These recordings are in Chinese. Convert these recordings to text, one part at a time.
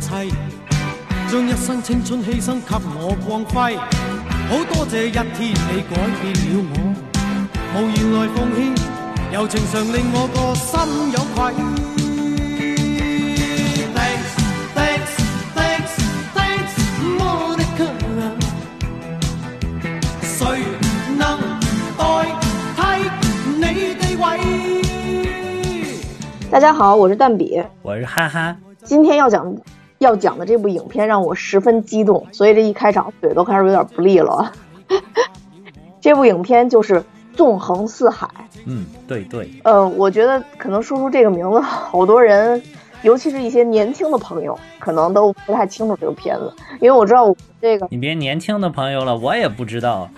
切，将一生青春牺牲给我光辉。好多谢一天你改变了我，无言来奉献，柔情常令我个心有愧。谁能代替你地位？大家好，我是蛋比。我是哈哈，今天要讲要讲的这部影片让我十分激动，所以这一开场嘴都开始有点不利了。这部影片就是《纵横四海》。嗯，对对，呃，我觉得可能说出这个名字，好多人，尤其是一些年轻的朋友，可能都不太清楚这个片子，因为我知道我这个你别年轻的朋友了，我也不知道。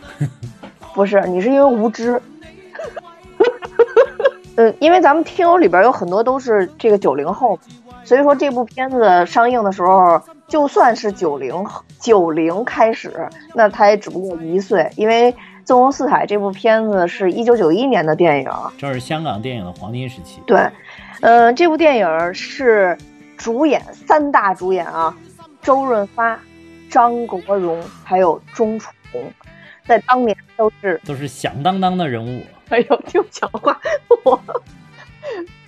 不是你是因为无知。嗯，因为咱们听友里边有很多都是这个九零后，所以说这部片子上映的时候，就算是九零九零开始，那他也只不过一岁，因为《纵横四海》这部片子是一九九一年的电影，这是香港电影的黄金时期。对，嗯、这部电影是主演三大主演啊，周润发、张国荣还有钟楚红，在当年都是都是响当当的人物。哎呦，听我讲话，我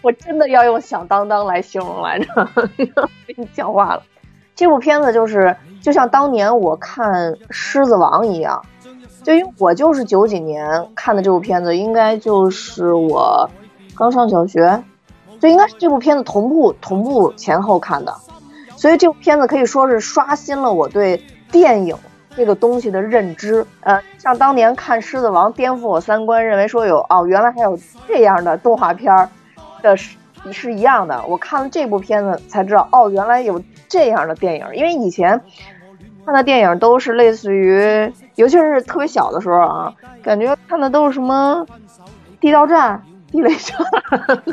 我真的要用响当当来形容来着，跟你讲话了。这部片子就是就像当年我看《狮子王》一样，就因为我就是九几年看的这部片子，应该就是我刚上小学，就应该是这部片子同步同步前后看的，所以这部片子可以说是刷新了我对电影这个东西的认知。呃，像当年看《狮子王》颠覆我三观，认为说有哦，原来还有这样的动画片儿的是是一样的。我看了这部片子才知道，哦，原来有这样的电影。因为以前看的电影都是类似于，尤其是特别小的时候啊，感觉看的都是什么地道战。地雷战，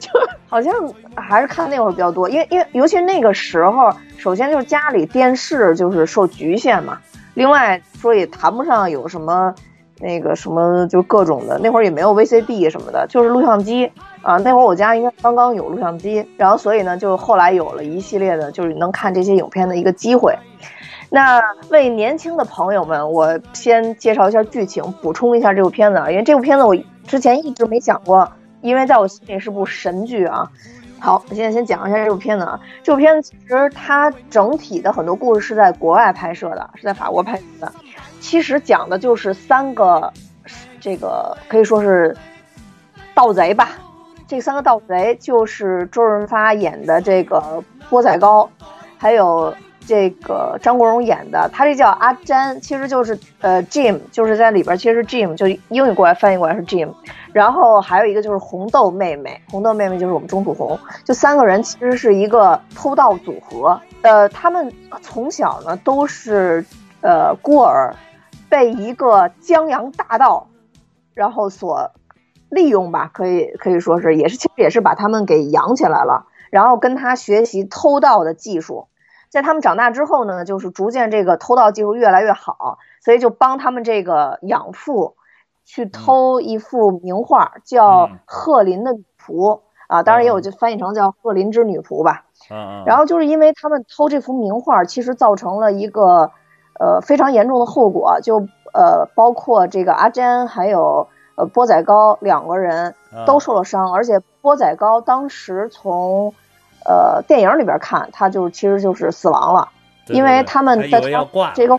就好像还是看那会儿比较多，因为因为尤其那个时候，首先就是家里电视就是受局限嘛，另外说也谈不上有什么那个什么就各种的，那会儿也没有 VCD 什么的，就是录像机啊。那会儿我家应该刚刚有录像机，然后所以呢，就后来有了一系列的就是能看这些影片的一个机会。那为年轻的朋友们，我先介绍一下剧情，补充一下这部片子啊，因为这部片子我之前一直没讲过，因为在我心里是部神剧啊。好，我现在先讲一下这部片子啊。这部片子其实它整体的很多故事是在国外拍摄的，是在法国拍摄的。其实讲的就是三个，这个可以说是盗贼吧。这三个盗贼就是周润发演的这个波仔高，还有。这个张国荣演的，他这叫阿詹，其实就是呃 Jim，就是在里边其实是 Jim，就英语过来翻译过来是 Jim。然后还有一个就是红豆妹妹，红豆妹妹就是我们钟楚红，就三个人其实是一个偷盗组合。呃，他们从小呢都是呃孤儿，被一个江洋大盗然后所利用吧，可以可以说是也是其实也是把他们给养起来了，然后跟他学习偷盗的技术。在他们长大之后呢，就是逐渐这个偷盗技术越来越好，所以就帮他们这个养父去偷一幅名画，叫《鹤林的女仆》啊，当然也有就翻译成叫《鹤林之女仆》吧。嗯然后就是因为他们偷这幅名画，其实造成了一个呃非常严重的后果，就呃包括这个阿詹还有呃波仔高两个人都受了伤，而且波仔高当时从。呃，电影里边看，他就其实就是死亡了，因为他们在他这个，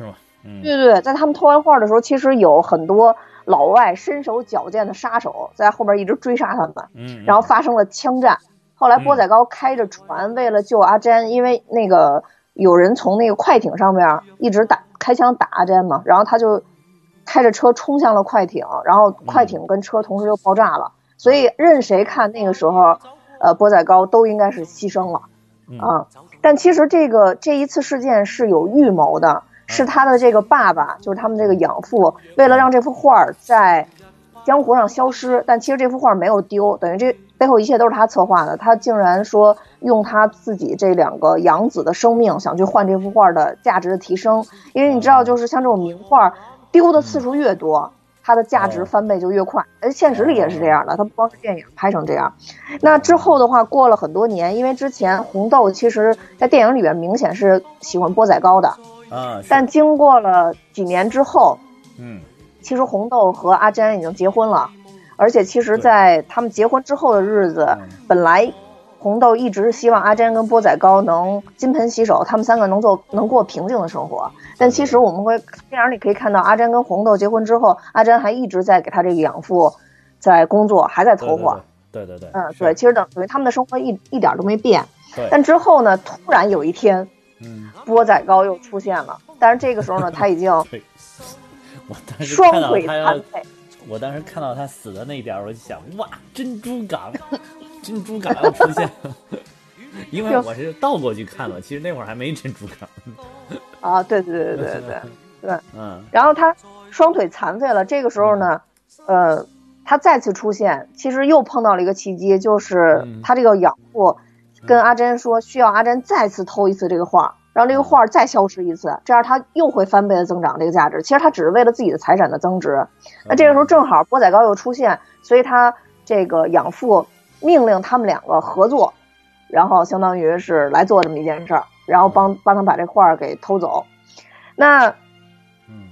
对对对，在他们偷完画的时候，其实有很多老外身手矫健的杀手在后边一直追杀他们，嗯，然后发生了枪战。后来波仔高开着船，为了救阿詹，因为那个有人从那个快艇上面一直打开枪打阿詹嘛，然后他就开着车冲向了快艇，然后快艇跟车同时就爆炸了。所以任谁看那个时候。呃，波仔高都应该是牺牲了，啊，但其实这个这一次事件是有预谋的，是他的这个爸爸，就是他们这个养父，为了让这幅画在江湖上消失，但其实这幅画没有丢，等于这背后一切都是他策划的，他竟然说用他自己这两个养子的生命想去换这幅画的价值的提升，因为你知道，就是像这种名画丢的次数越多，它的价值翻倍就越快。呃，现实里也是这样的，它不光是电影拍成这样。那之后的话，过了很多年，因为之前红豆其实在电影里面明显是喜欢波仔糕的，啊，但经过了几年之后，嗯。其实红豆和阿詹已经结婚了，而且其实，在他们结婚之后的日子，嗯。本来红豆一直是希望阿詹跟波仔糕能金盆洗手，他们三个能做能过平静的生活。但其实我们会电影里可以看到，阿詹跟红豆结婚之后，阿詹还一直在给他这个养父在工作，还在投货。对对对，嗯，是对，其实等等于他们的生活一一点都没变。对，但之后呢，突然有一天，嗯，波仔糕又出现了，但是这个时候呢，他已经，我当时双腿他要残废。我当时看到他死的那一点儿，我就想，哇，珍珠港，珍珠港要出现了，因为我是倒过去看了，其实那会儿还没珍珠港。啊，对对对对对对对。嗯然后他双腿残废了，这个时候呢，呃，他再次出现，其实又碰到了一个契机，就是嗯他这个养父跟阿珍说，需要阿珍再次偷一次这个画，让这个画再消失一次，这样他又会翻倍的增长这个价值。其实他只是为了自己的财产的增值。那这个时候正好波仔糕又出现，所以他这个养父命令他们两个合作，然后相当于是来做这么一件事儿，然后帮帮他把这画儿给偷走。那嗯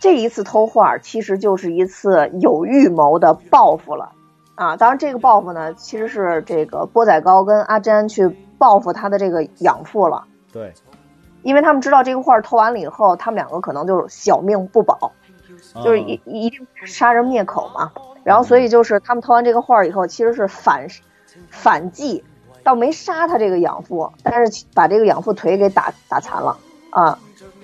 这一次偷画其实就是一次有预谋的报复了啊！当然，这个报复呢，其实是这个波仔糕跟阿詹去报复他的这个养父了，对，因为他们知道这个画偷完了以后，他们两个可能就是小命不保，就是一嗯一定杀人灭口嘛。然后，所以就是他们偷完这个画以后，其实是反反击，倒没杀他这个养父，但是把这个养父腿给打打残了啊。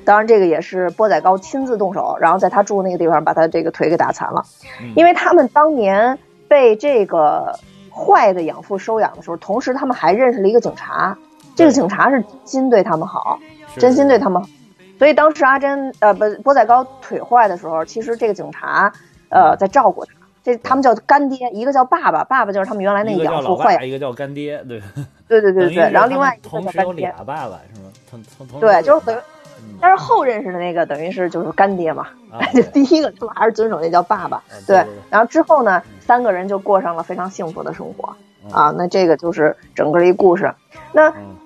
当然，这个也是波仔高亲自动手，然后在他住那个地方把他这个腿给打残了。嗯因为他们当年被这个坏的养父收养的时候，同时他们还认识了一个警察，这个警察是真心对他们好，真心对他们好。所以当时阿珍呃不波仔糕腿坏的时候，其实这个警察呃在照顾他。这他们叫干爹，一个叫爸爸，爸爸就是他们原来那养父坏一个叫干爹，对，对对对然后另外一个叫干爹时有俩，爸爸是吗？同同同对，就是等于嗯，但是后认识的那个等于是就是干爹嘛，啊 就第一个他们还是遵守那叫爸爸，啊对。然后之后呢，三个人就过上了非常幸福的生活。嗯。啊，那这个就是整个一故事。那嗯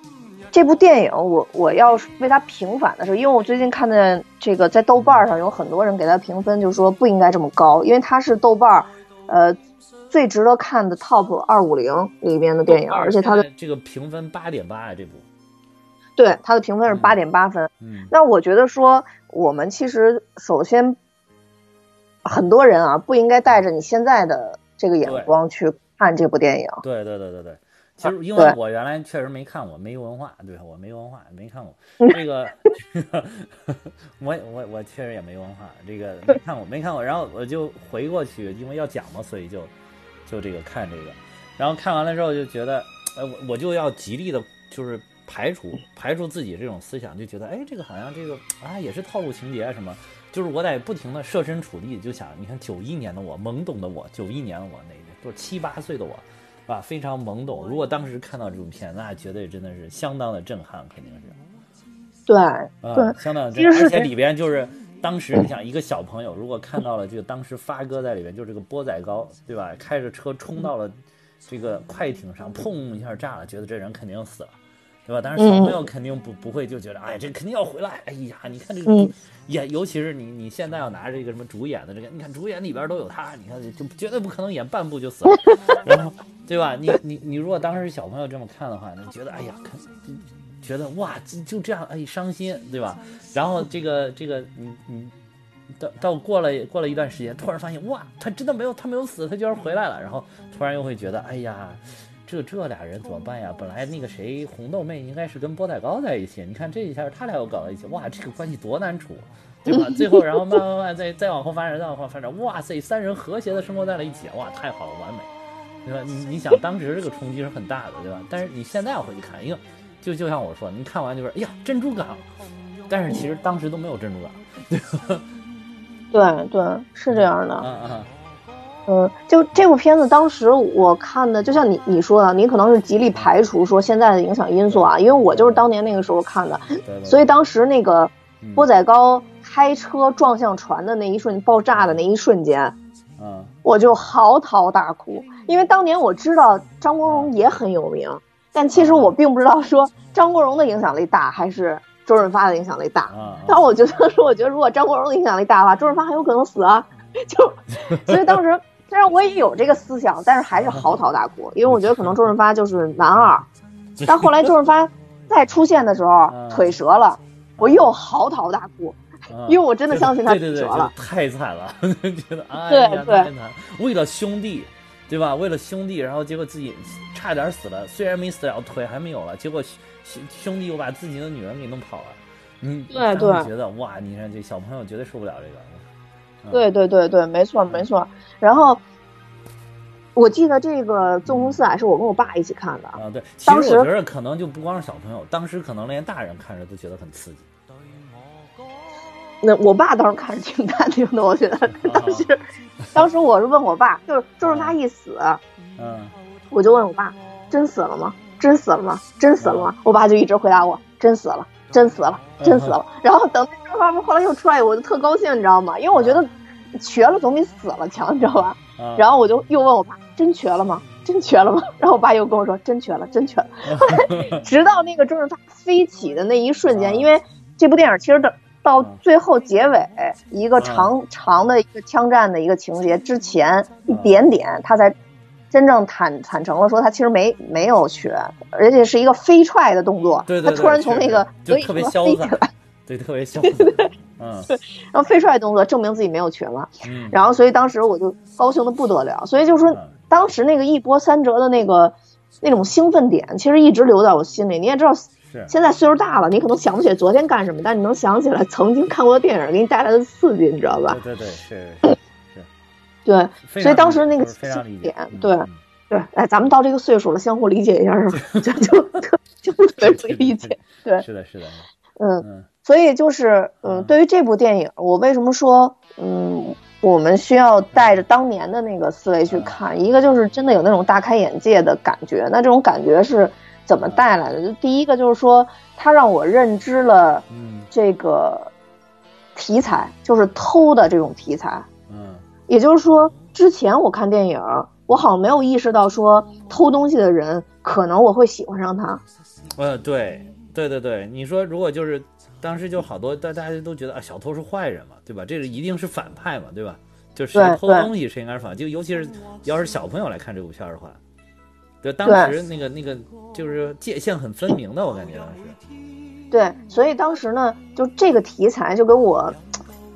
这部电影我我要是为它平反的时候，因为我最近看见这个在豆瓣上有很多人给它评分，就说不应该这么高，因为它是豆瓣呃最值得看的 Top 二五零里面的电影，而且它的这个评分八点八啊，这部，对它的评分是嗯八点八分。嗯那我觉得说，我们其实首先很多人啊，不应该带着你现在的这个眼光去看这部电影。对对对对对。其实，因为我原来确实没看过，没文化，对我没文化，没看过 这个，这个我我我确实也没文化，这个没看过，没看过。然后我就回过去，因为要讲嘛，所以就就这个看这个。然后看完了之后就觉得，呃，我我就要极力的，就是排除排除自己这种思想，就觉得，哎，这个好像这个啊也是套路情节啊什么。就是我得不停的设身处地，就想，你看九一年的我，懵懂的我，九一年的我，那都是七八岁的我，是吧？非常懵懂。如果当时看到这部片，那绝对真的是相当的震撼，肯定是。对啊，对，相当的震撼，而且里边就是当时你想一个小朋友，如果看到了这个当时发哥在里边，就是这个波仔糕，对吧？开着车冲到了这个快艇上，砰一下炸了，觉得这人肯定死了。对吧？但是小朋友肯定不不会就觉得，哎，这肯定要回来。哎呀，你看这个嗯演，尤其是你你现在要拿着这个什么主演的这个，你看主演里边都有他，你看就绝对不可能演半部就死了，然后对吧？你你你如果当时小朋友这么看的话，你觉得哎呀，看觉得哇，就就这样，哎，伤心，对吧？然后这个这个，你你到到过了过了一段时间，突然发现哇，他真的没有他没有死，他居然回来了，然后突然又会觉得，哎呀，这这俩人怎么办呀？本来那个谁红豆妹应该是跟波仔高在一起，你看这一下他俩又搞到一起，哇，这个关系多难处，对吧？最后然后慢慢慢慢再再往后发展，再往后发展，哇塞，三人和谐的生活在了一起，哇，太好了，完美。对吧？你你想当时这个冲击是很大的，对吧？但是你现在回去看，因为就就像我说，你看完就是哎呀珍珠港，但是其实当时都没有珍珠港，对吧 对对，是这样的。啊啊，嗯，就这部片子，当时我看的，就像你你说的，你可能是极力排除说现在的影响因素啊，因为我就是当年那个时候看的，所以当时那个嗯。波仔高开车撞向船的那一瞬爆炸的那一瞬间，嗯。我就嚎啕大哭，因为当年我知道张国荣也很有名，但其实我并不知道说张国荣的影响力大还是周润发的影响力大。啊但我觉得说，我觉得如果张国荣的影响力大的话，周润发很有可能死啊。就所以当时虽然我也有这个思想，但是还是嚎啕大哭，因为我觉得可能周润发就是男二。但后来周润发再出现的时候嗯，腿折了，我又嚎啕大哭，嗯因为我真的相信他对对对，腿折了。太惨了，觉得哎对呀对太惨了，为了兄弟。对吧？为了兄弟，然后结果自己差点死了，虽然没死了，腿还没有了，结果兄兄弟又把自己的女人给弄跑了。嗯，当时对对觉得哇，你看这小朋友绝对受不了这个。嗯对对对对，没错没错。然后我记得这个《纵横四海》是我跟我爸一起看的，啊，对，其实我觉得可能就不光是小朋友，当时可能连大人看着都觉得很刺激。那我爸当时看着挺淡定的，我觉得 当时，当时我是问我爸，就是周润发一死，嗯，我就问我爸，真死了吗？真死了吗？真死了吗？我爸就一直回答我，真死了，真死了，真死了。然后等那周润发后来又出来，我就特高兴，你知道吗？因为我觉得瘸了总比死了强，你知道吧？啊然后我就又问我爸，真瘸了吗？真瘸了吗？然后我爸又跟我说，真瘸了，真瘸了。后 来直到那个周润发飞起的那一瞬啊间，因为这部电影其实到到最后结尾一个长长的一个枪战的一个情节之前一点点，他才真正坦坦诚了说他其实没没有瘸，而且是一个飞踹的动作，对对对他突然从那个是就特别潇洒来，对，特别潇洒。嗯 然后飞踹动作证明自己没有瘸嘛，嗯，然后所以当时我就高兴的不得了，所以就说嗯当时那个一波三折的那个那种兴奋点，其实一直留在我心里。你也知道，现在岁数大了，你可能想不起来昨天干什么，但你能想起来曾经看过的电影给你带来的刺激，你知道吧？对对对，是 对，所以当时那个点，嗯对嗯对，哎，咱们到这个岁数了，相互理解一下是吧？就就特就特别容易理解，对，是的，是的，嗯。嗯所以就是，嗯，嗯对于这部电影，我为什么说，嗯，我们需要带着当年的那个思维去看？一个就是真的有那种大开眼界的感觉，那这种感觉是怎么带来的？就第一个就是说，它让我认知了嗯这个题材，就是偷的这种题材。嗯也就是说，之前我看电影，我好像没有意识到说偷东西的人可能我会喜欢上他。呃，对对对对，你说如果就是当时就好多大大家都觉得啊，小偷是坏人嘛，对吧？这个一定是反派嘛，对吧？就是偷东西谁应该是反，就尤其是要是小朋友来看这部片儿的话，对，当时那个那个就是界限很分明的，我感觉当时。对，所以当时呢，就这个题材就跟我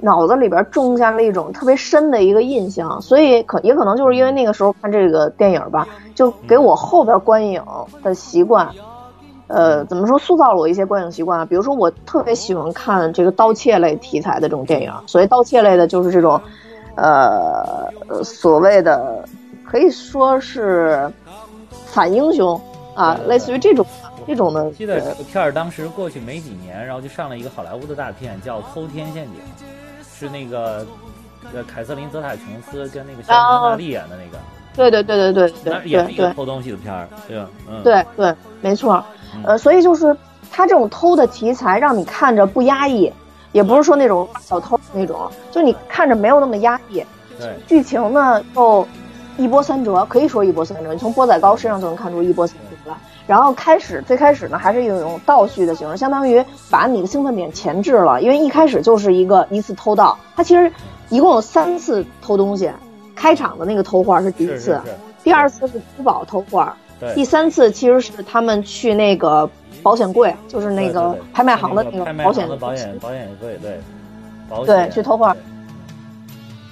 脑子里边种下了一种特别深的一个印象，所以可也可能就是因为那个时候看这个电影吧，就给我后边观影的习惯，呃，怎么说塑造了我一些观影习惯啊？比如说我特别喜欢看这个盗窃类题材的这种电影，所谓盗窃类的就是这种，呃，呃所谓的可以说是反英雄啊，类似于这种这种的。记得呃这个片儿当时过去没几年，然后就上了一个好莱坞的大片，叫《偷天陷阱》，是那个呃凯瑟琳·泽塔·琼斯跟那个肖恩·康纳利演的那个，对对对对对对是一个偷东西的片儿，对吧？嗯，对对，没错。嗯呃，所以就是他这种偷的题材，让你看着不压抑，也不是说那种小偷那种，就你看着没有那么压抑。对，剧情呢又一波三折，可以说一波三折。你从波仔高身上就能看出一波三折来。然后开始最开始呢，还是用一种倒叙的形式，相当于把你的兴奋点前置了，因为一开始就是一个一次偷盗，他其实一共有三次偷东西，开场的那个偷画是第一次，是是是，第二次是珠宝偷画，第三次其实是他们去那个保险柜，就是那个拍卖行的那个保险行的保险保险柜，对，保对去偷画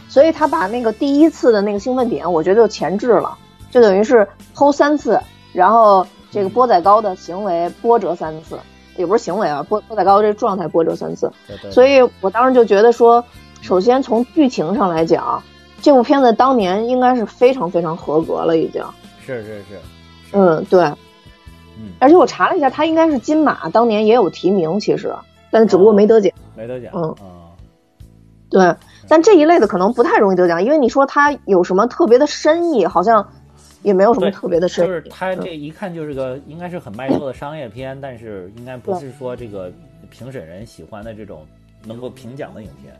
所以他把那个第一次的那个兴奋点，我觉得就前置了，就等于是偷三次，然后这个波仔高的行为波折三次，也不是行为啊，波波仔高这个状态波折三次。对对，所以我当时就觉得说，首先从剧情上来讲，这部片子当年应该是非常非常合格了，已经。是是是，嗯，对。嗯，而且我查了一下，他应该是金马当年也有提名，其实，但只不过没得奖。没得奖，嗯。啊，对，但这一类的可能不太容易得奖，因为你说它有什么特别的深意，好像也没有什么特别的事。就是他这一看就是个应该是很卖座的商业片，但是应该不是说这个评审人喜欢的这种能够评奖的影片，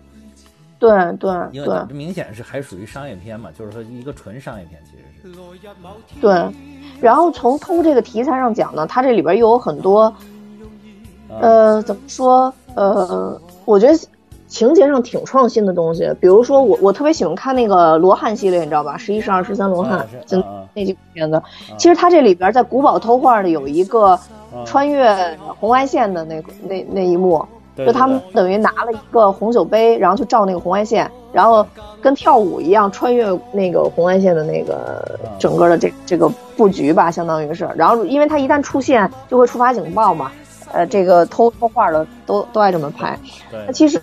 对对因为对它明显是还属于商业片嘛，就是说一个纯商业片其实是。对。然后从通过这个题材上讲呢，它这里边又有很多，啊呃，怎么说？呃，我觉得情节上挺创新的东西。比如说我，我特别喜欢看那个罗汉系列，你知道吧？十一、十二、十三罗汉那几部片子。其实它这里边在古堡偷画的有一个啊穿越红外线的那个那那一幕，就他们等于拿了一个红酒杯，然后去照那个红外线，然后跟跳舞一样穿越那个红外线的那个啊整个的这这个布局吧，相当于是。然后因为它一旦出现，就会触发警报嘛。呃，这个偷偷画的都都爱这么拍。那，其实，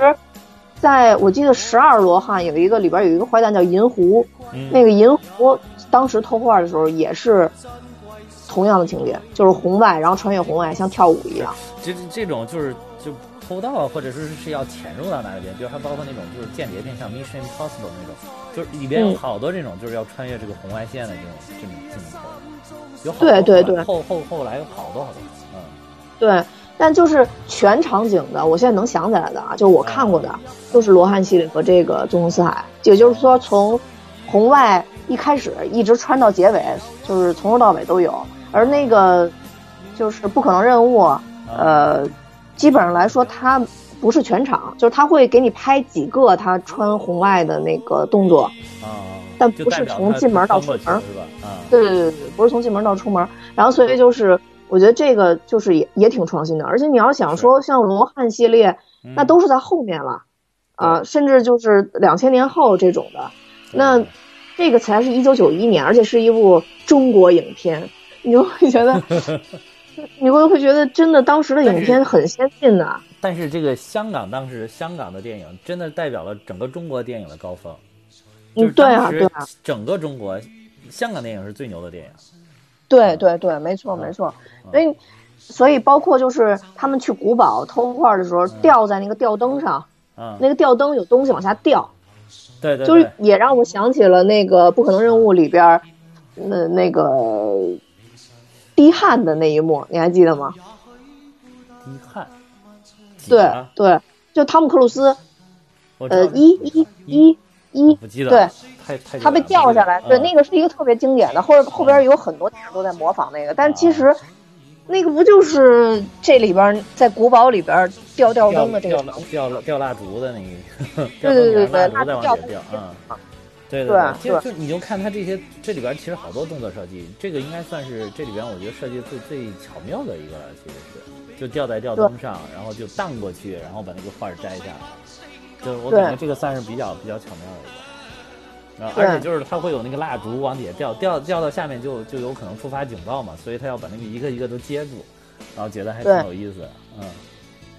在我记得十二罗汉有一个里边有一个坏蛋叫银狐，嗯。那个银狐当时偷画的时候也是同样的情节，就是红外，然后穿越红外，像跳舞一样。这这种就是就偷盗啊，或者说是是要潜入到哪里边，比如还包括那种就是间谍片，像 Mission Impossible 那种，就是里边有嗯好多这种就是要穿越这个红外线的这种这种镜头，有好对对对。后后后来有好多好多，嗯。对，但就是全场景的，我现在能想起来的啊，就是我看过的，就是罗汉系列和这个纵横四海，也就是说从红外一开始一直穿到结尾，就是从头到尾都有。而那个就是不可能任务，呃，基本上来说它不是全场，就是他会给你拍几个他穿红外的那个动作，啊，但不是从进门到出门。是吧？啊，对对对对，不是从进门到出门，然后所以就是我觉得这个就是也也挺创新的，而且你要想说像罗汉系列，嗯。那都是在后面了，啊、甚至就是两千年后这种的，那这个才是一九九一年，而且是一部中国影片，你就会觉得，你会会觉得真的当时的影片很先进的，但是这个香港当时香港的电影真的代表了整个中国电影的高峰，嗯，对啊对啊，整个中国香港电影是最牛的电影，对对对，没错没错，所以所以包括就是他们去古堡偷画的时候，吊在那个吊灯上。嗯，那个吊灯有东西往下掉，对对，就是也让我想起了那个《不可能任务》里边，那那个滴汗的那一幕，你还记得吗？滴汗，对啊对，就汤姆克鲁斯，呃，一一一一，不记得太太他被掉下来，对，嗯。那个是一个特别经典的，后后边有很多电影都在模仿那个，但其实那个不就是这里边在古堡里边吊吊灯的这个掉场景？掉掉蜡烛的那个，对对对对蜡烛在往蜡下掉烛啊。对对对就你就看他这些，这里边其实好多动作设计，这个应该算是这里边我觉得设计最最巧妙的一个了，其实是就吊在吊灯上，然后就荡过去，然后把那个画儿摘下来，就是我感觉这个算是比较比较巧妙的一个。然后，而且就是它会有那个蜡烛往底下掉，掉掉到下面就就有可能触发警报嘛，所以他要把那个一个一个都接住，然后觉得还挺有意思的，嗯。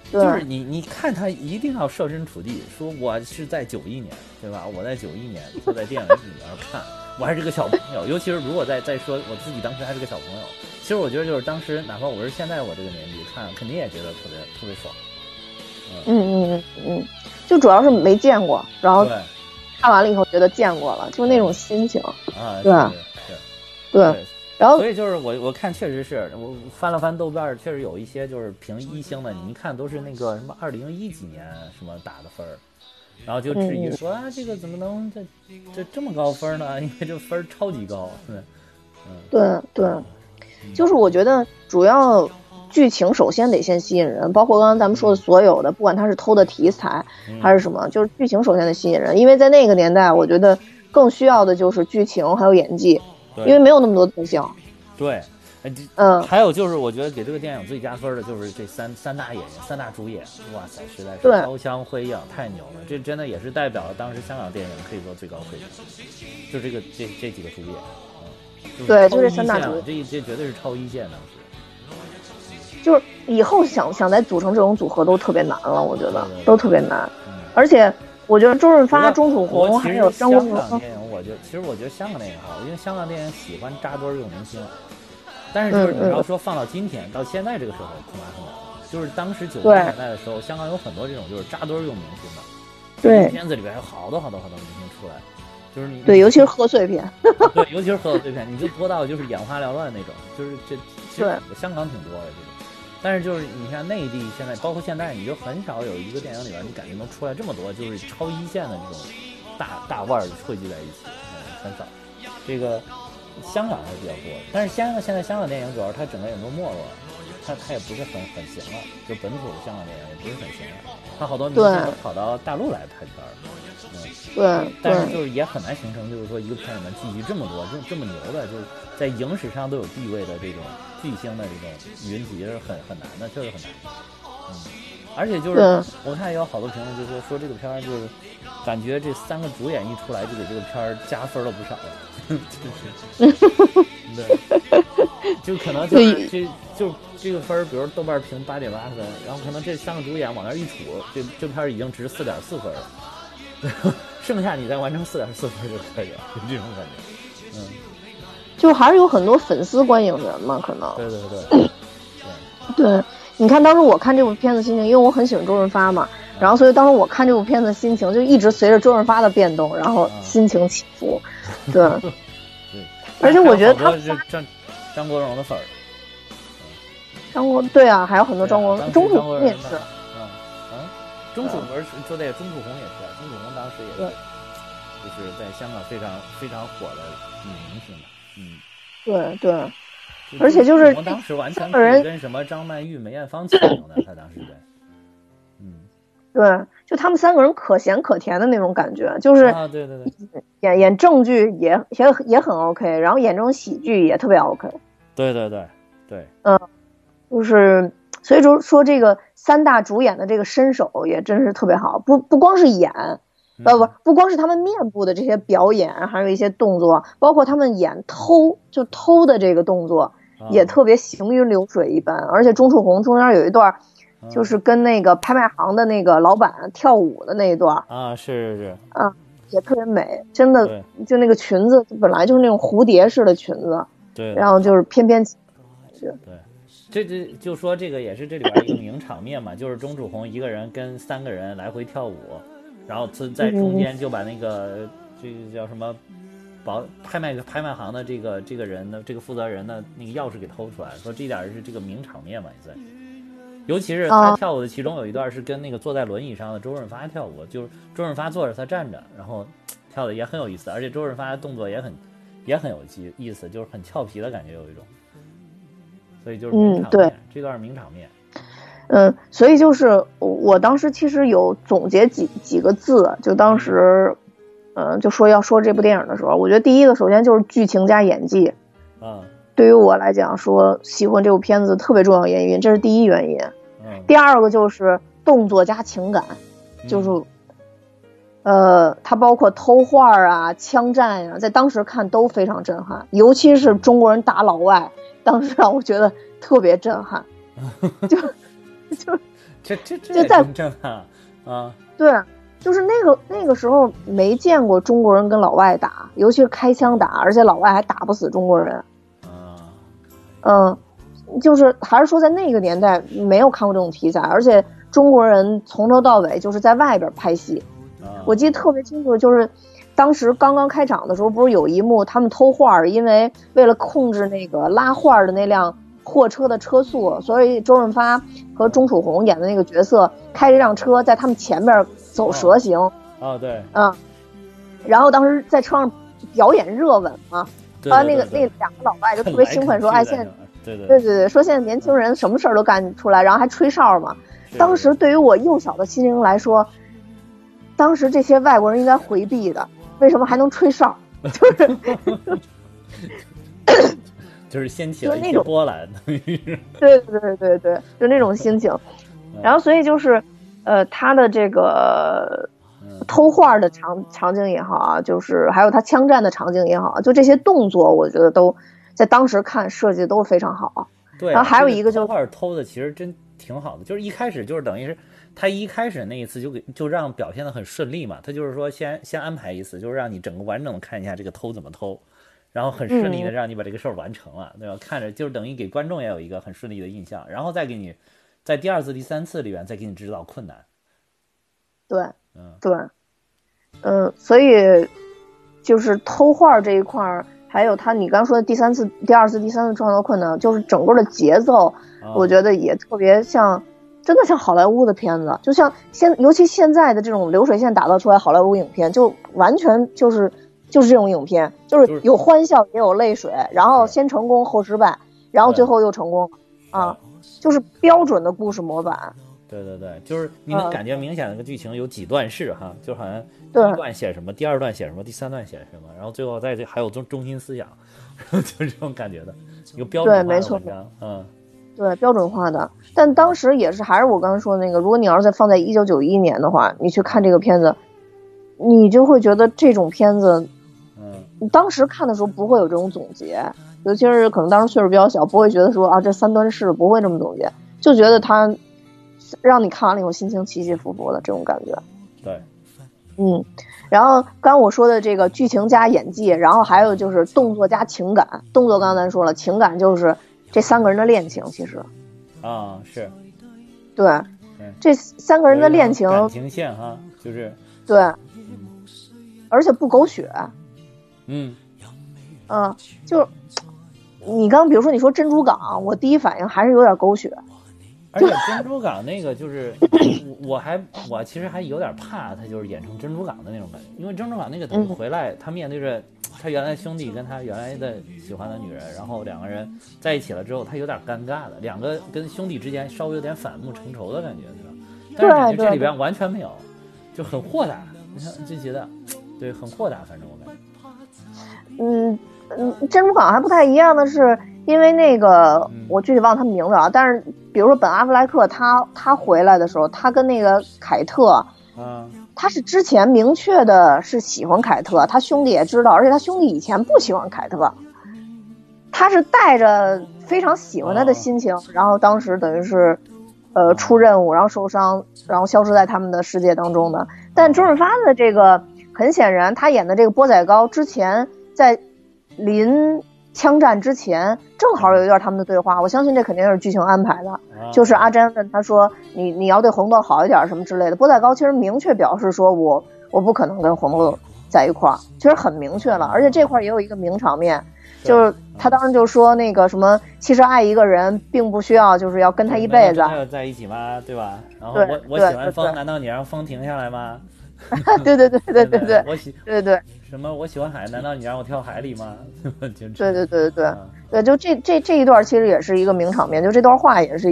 就是你，你看他一定要设身处地，说我是在九一年，对吧？我在九一年坐在电影里面看，我还是个小朋友。尤其是如果再再说我自己当时还是个小朋友，其实我觉得就是当时，哪怕我是现在我这个年纪看，肯定也觉得特别特别爽。嗯嗯嗯嗯，就主要是没见过，然后对看完了以后觉得见过了，就那种心情。啊，对对，对。然后所以就是我我看确实是我翻了翻豆瓣，确实有一些就是评一星的，你一看都是那个什么二零一几年什么打的分儿，然后就质疑说啊这个怎么能这这这么高分呢？因为这分儿超级高，嗯对对，就是我觉得主要剧情首先得先吸引人，包括刚刚咱们说的所有的，不管它是偷的题材嗯。还是什么，就是剧情首先得吸引人，因为在那个年代，我觉得更需要的就是剧情还有演技，因为没有那么多特效。对，嗯，还有就是我觉得给这个电影最加分的就是这三三大演员三大主演，哇塞，实在是对。刀枪辉映，太牛了！这真的也是代表了当时香港电影可以说最高水平，就这个这这几个主演，对就这三大主这这绝对是超一线当时。就是以后想想再组成这种组合都特别难了，我觉得都特别难。嗯，而且我觉得周润发、钟楚红还有张国荣，香港电影，我觉得其实我觉得香港电影好，因为香港电影喜欢扎堆儿用明星，但是就是你要说放到今天到现在这个时候，恐怕很难。就是当时九十年代的时候，香港有很多这种就是扎堆儿用明星的，对片子里边有好多好多好多明星出来，就是你对，尤其是贺岁片，对，尤其是贺岁片，你就多到就是眼花缭乱那种，就是这其实对香港挺多的这种。但是就是你像内地现在，包括现在，你就很少有一个电影里边，你感觉能出来这么多就是超一线的这种大大腕儿汇聚在一起，嗯，很少。这个香港还是比较多，但是香港现在香港电影主要它整个也都没落了，它它也不是很很行了，就本土的香港电影也不是很行了，它好多明星都跑到大陆来拍片儿，嗯。对对但是就是也很难形成，就是说一个片里面聚集这么多这这么牛的，就是在影史上都有地位的这种巨星的这种云集是很很难的，确实很难。嗯，而且就是对我看也有好多评论就说说这个片儿就是感觉这三个主演一出来就给这个片儿加分了不少了，就是对，就可能就是这就这个分儿，比如豆瓣评八点八分，然后可能这三个主演往那儿一杵，这这片儿已经值四点四分了。剩下你再完成四点四分就可以了，就这种感觉。嗯，就还是有很多粉丝观影人嘛，可能。对对对，对，你看当时我看这部片子心情，因为我很喜欢周润发嘛，然后所以当时我看这部片子心情就一直随着周润发的变动，然后心情起伏。对，对。而且我觉得他张张国荣的粉儿，张国对啊，还有很多张国荣，钟楚红也是。嗯。嗯，钟楚红是说对，钟楚红也是，钟楚红当时也是，就是在香港非常非常火的女明星吧。嗯。对对，而且就是当时完全可以跟什么张曼玉、梅艳芳齐名的，他当时在。嗯，对，就他们三个人可咸可甜的那种感觉，就是啊，对对对，演演正剧也也也很 OK，然后演这种喜剧也特别 OK，对对对对，嗯就是所以说说这个三大主演的这个身手也真是特别好，不不光是演，呃不不光是他们面部的这些表演，还有一些动作，包括他们演偷就偷的这个动作啊。也特别行云流水一般，而且钟楚红中间有一段嗯就是跟那个拍卖行的那个老板跳舞的那一段。啊，是是是。啊，也特别美，真的就那个裙子本来就是那种蝴蝶式的裙子，对，然后就是翩翩起对，这这就说这个也是这里边一个名场面嘛，就是钟楚红一个人跟三个人来回跳舞，然后在在中间就把那个这个叫什么保拍卖拍卖行的这个这个人的这个负责人的那个钥匙给偷出来，说这点是这个名场面嘛，也算。尤其是他啊跳舞的其中有一段是跟那个坐在轮椅上的周润发跳舞，就是周润发坐着，他站着，然后跳的也很有意思，而且周润发的动作也很也很有意意思，就是很俏皮的感觉，有一种。所以就是名场面，这段是名场面。嗯，所以就是我我当时其实有总结几几个字，就当时，嗯，就说要说这部电影的时候，我觉得第一个首先就是剧情加演技，啊，对于我来讲说喜欢这部片子特别重要的原因，这是第一原因。嗯，第二个就是动作加情感，就是，呃，它包括偷画啊、枪战呀、在当时看都非常震撼，尤其是中国人打老外，当时让我觉得特别震撼。就 就这这这就在也真震撼啊！对，就是那个那个时候没见过中国人跟老外打，尤其是开枪打，而且老外还打不死中国人。啊，嗯，就是还是说在那个年代没有看过这种题材，而且中国人从头到尾就是在外边拍戏。啊我记得特别清楚，就是当时刚刚开场的时候，不是有一幕他们偷画儿，因为为了控制那个拉画儿的那辆货车的车速，所以周润发和钟楚红演的那个角色开这辆车在他们前面走蛇形，哦，对嗯，然后当时在车上表演热吻嘛，后来，那个那两个老外就特别兴奋说，哎，现在。对对对对对，说现在年轻人什么事儿都干出来，然后还吹哨嘛。当时对于我幼小的心灵来说，当时这些外国人应该回避的，为什么还能吹哨？就是 就是掀起了一些就那种波澜，等于是对对对对对，就那种心情。然后所以就是，呃，他的这个嗯偷画的场场景也好啊，就是还有他枪战的场景也好啊，就这些动作，我觉得都在当时看设计的都是非常好。对啊。然后还有一个就是偷画偷的其实真挺好的，就是一开始就是等于是他一开始那一次就给就让表现的很顺利嘛，他就是说先先安排一次，就是让你整个完整的看一下这个偷怎么偷。然后很顺利的嗯让你把这个事儿完成了，对吧？看着就是等于给观众也有一个很顺利的印象，然后再给你在第二次、第三次里边再给你制造困难。对，嗯对，嗯，所以就是偷画这一块儿，还有他你刚说的第三次、第二次、第三次创造困难，就是整个的节奏，啊我觉得也特别像，真的像好莱坞的片子，就像现尤其现在的这种流水线打造出来好莱坞影片，就完全就是就是这种影片，就就是是有欢笑也有泪水，然后先成功后失败，然后最后又成功，啊，就是标准的故事模板。对对对，就是你能嗯感觉明显那个剧情有几段式哈，就好像第一段写什么，第二段写什么，第三段写什么，然后最后再这还有中中心思想，就是这种感觉的，有标准化的对没错文章，嗯，对，标准化的。但当时也是，还是我刚才说的那个，如果你要是再放在一九九一年的话，你去看这个片子，你就会觉得这种片子，当时看的时候不会有这种总结，尤其是可能当时岁数比较小，不会觉得说啊这三段式，不会这么总结，就觉得他让你看完了以后心情起起伏伏的这种感觉。对，嗯，然后刚刚我说的这个剧情加演技，然后还有就是动作加情感。动作刚才咱说了，情感就是这三个人的恋情，其实。啊是。对。对这三个人的恋情，感情线哈，就是。对，而且不狗血，嗯嗯，就是你刚比如说你说珍珠港，我第一反应还是有点狗血，而且珍珠港那个就是，我我还我其实还有点怕他就是演成珍珠港的那种感觉，因为珍珠港那个等回来，他面对着他原来兄弟跟他原来的喜欢的女人，然后两个人在一起了之后，他有点尴尬的，两个跟兄弟之间稍微有点反目成仇的感觉，对吧？但是感觉这里边完全没有，就很豁达，你看就觉得对很豁达，反正。嗯嗯，珍珠港还不太一样的是，因为那个嗯我具体忘了他名字啊，但是比如说本阿弗莱克他他回来的时候，他跟那个凯特。嗯，他是之前明确的是喜欢凯特，他兄弟也知道，而且他兄弟以前不喜欢凯特，他是带着非常喜欢他的心情，然后当时等于是，呃，出任务，然后受伤，然后消失在他们的世界当中的。但周润发的这个，很显然他演的这个波仔高之前在临枪战之前，正好有一段他们的对话，我相信这肯定是剧情安排的。啊就是阿詹问他说：“你你要对红豆好一点，什么之类的。”波仔高其实明确表示说我我不可能跟红豆在一块儿，其实很明确了。而且这块也有一个名场面，就是他当时就说那个什么，其实爱一个人并不需要就是要跟他一辈子在一起吗？对吧？然后我我喜欢风，对难道你让风停下来吗？对对对对对对我喜对对什么？我喜欢海，难道你让我跳海里吗？对对对对对啊对，就这这这一段其实也是一个名场面，就这段话也是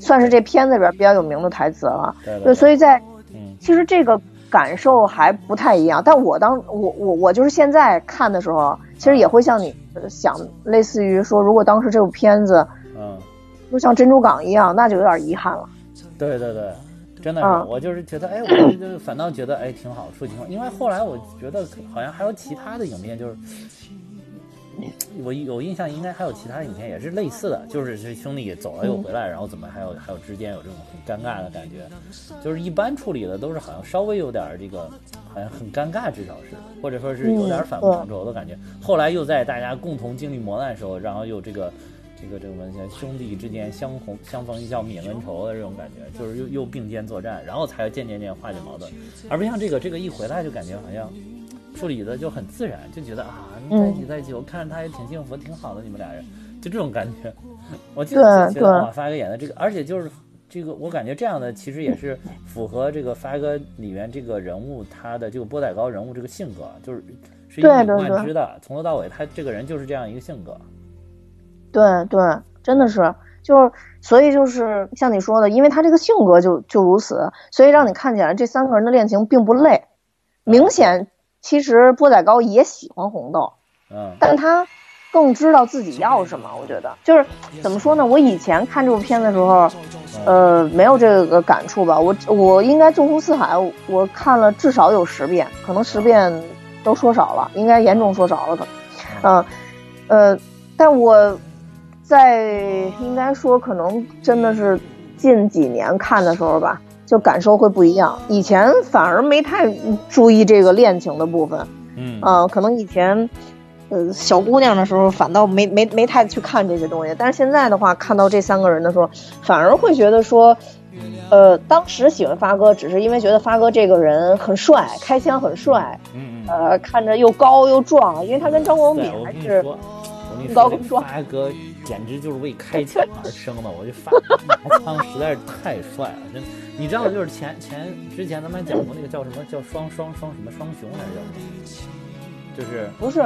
算是这片子里边比较有名的台词了。对对，所以以在嗯其实这个感受还不太一样，但我当我我我就是现在看的时候，其实也会像你呃想，类似于说，如果当时这部片子嗯，就像珍珠港一样，那就有点遗憾了。对对对，真的是，嗯我就是觉得，哎，我就反倒觉得，哎，挺好，说情况，因为后来我觉得好像还有其他的影片，就是我有印象，应该还有其他的影片也是类似的，就是这兄弟走了又回来，然后怎么还有还有之间有这种很尴尬的感觉，就是一般处理的都是好像稍微有点这个，好像很尴尬，至少是，或者说是有点反目成仇的感觉。后来又在大家共同经历磨难的时候，然后又这个。这个这个文像兄弟之间相逢相逢一笑泯恩仇的这种感觉，就是又又并肩作战，然后才渐渐渐化解矛盾，而不像这个这个一回来就感觉好像处理的就很自然，就觉得啊，你在一起在一起，我看着他也挺幸福，挺好的，你们俩人就这种感觉。我记得觉得发哥演的这个，而且就是这个，我感觉这样的其实也是符合这个发哥里面这个人物他的这个波仔高人物这个性格，就是是一以贯之的，从头到尾他这个人就是这样一个性格。对对，真的是，就是所以就是像你说的，因为他这个性格就就如此，所以让你看起来这三个人的恋情并不累。明显，其实波仔高也喜欢红豆，嗯但他更知道自己要什么。我觉得就是怎么说呢？我以前看这部片的时候，呃，没有这个感触吧。我我应该纵横四海，我看了至少有十遍，可能十遍都说少了，应该严重说少了。可能，嗯呃，但我在应该说可能真的是近几年看的时候吧，就感受会不一样。以前反而没太注意这个恋情的部分。嗯啊、可能以前，呃，小姑娘的时候反倒没没没太去看这些东西，但是现在的话，看到这三个人的时候，反而会觉得说，呃，当时喜欢发哥，只是因为觉得发哥这个人很帅，开枪很帅，嗯嗯。呃，看着又高又壮，因为他跟张国荣比还是高跟壮发哥简直就是为开枪而生的。我觉得发拿枪实在是太帅了，真的。你知道，就是前前之前咱们还讲过那个叫什么叫双双双什么双雄来着？就是不是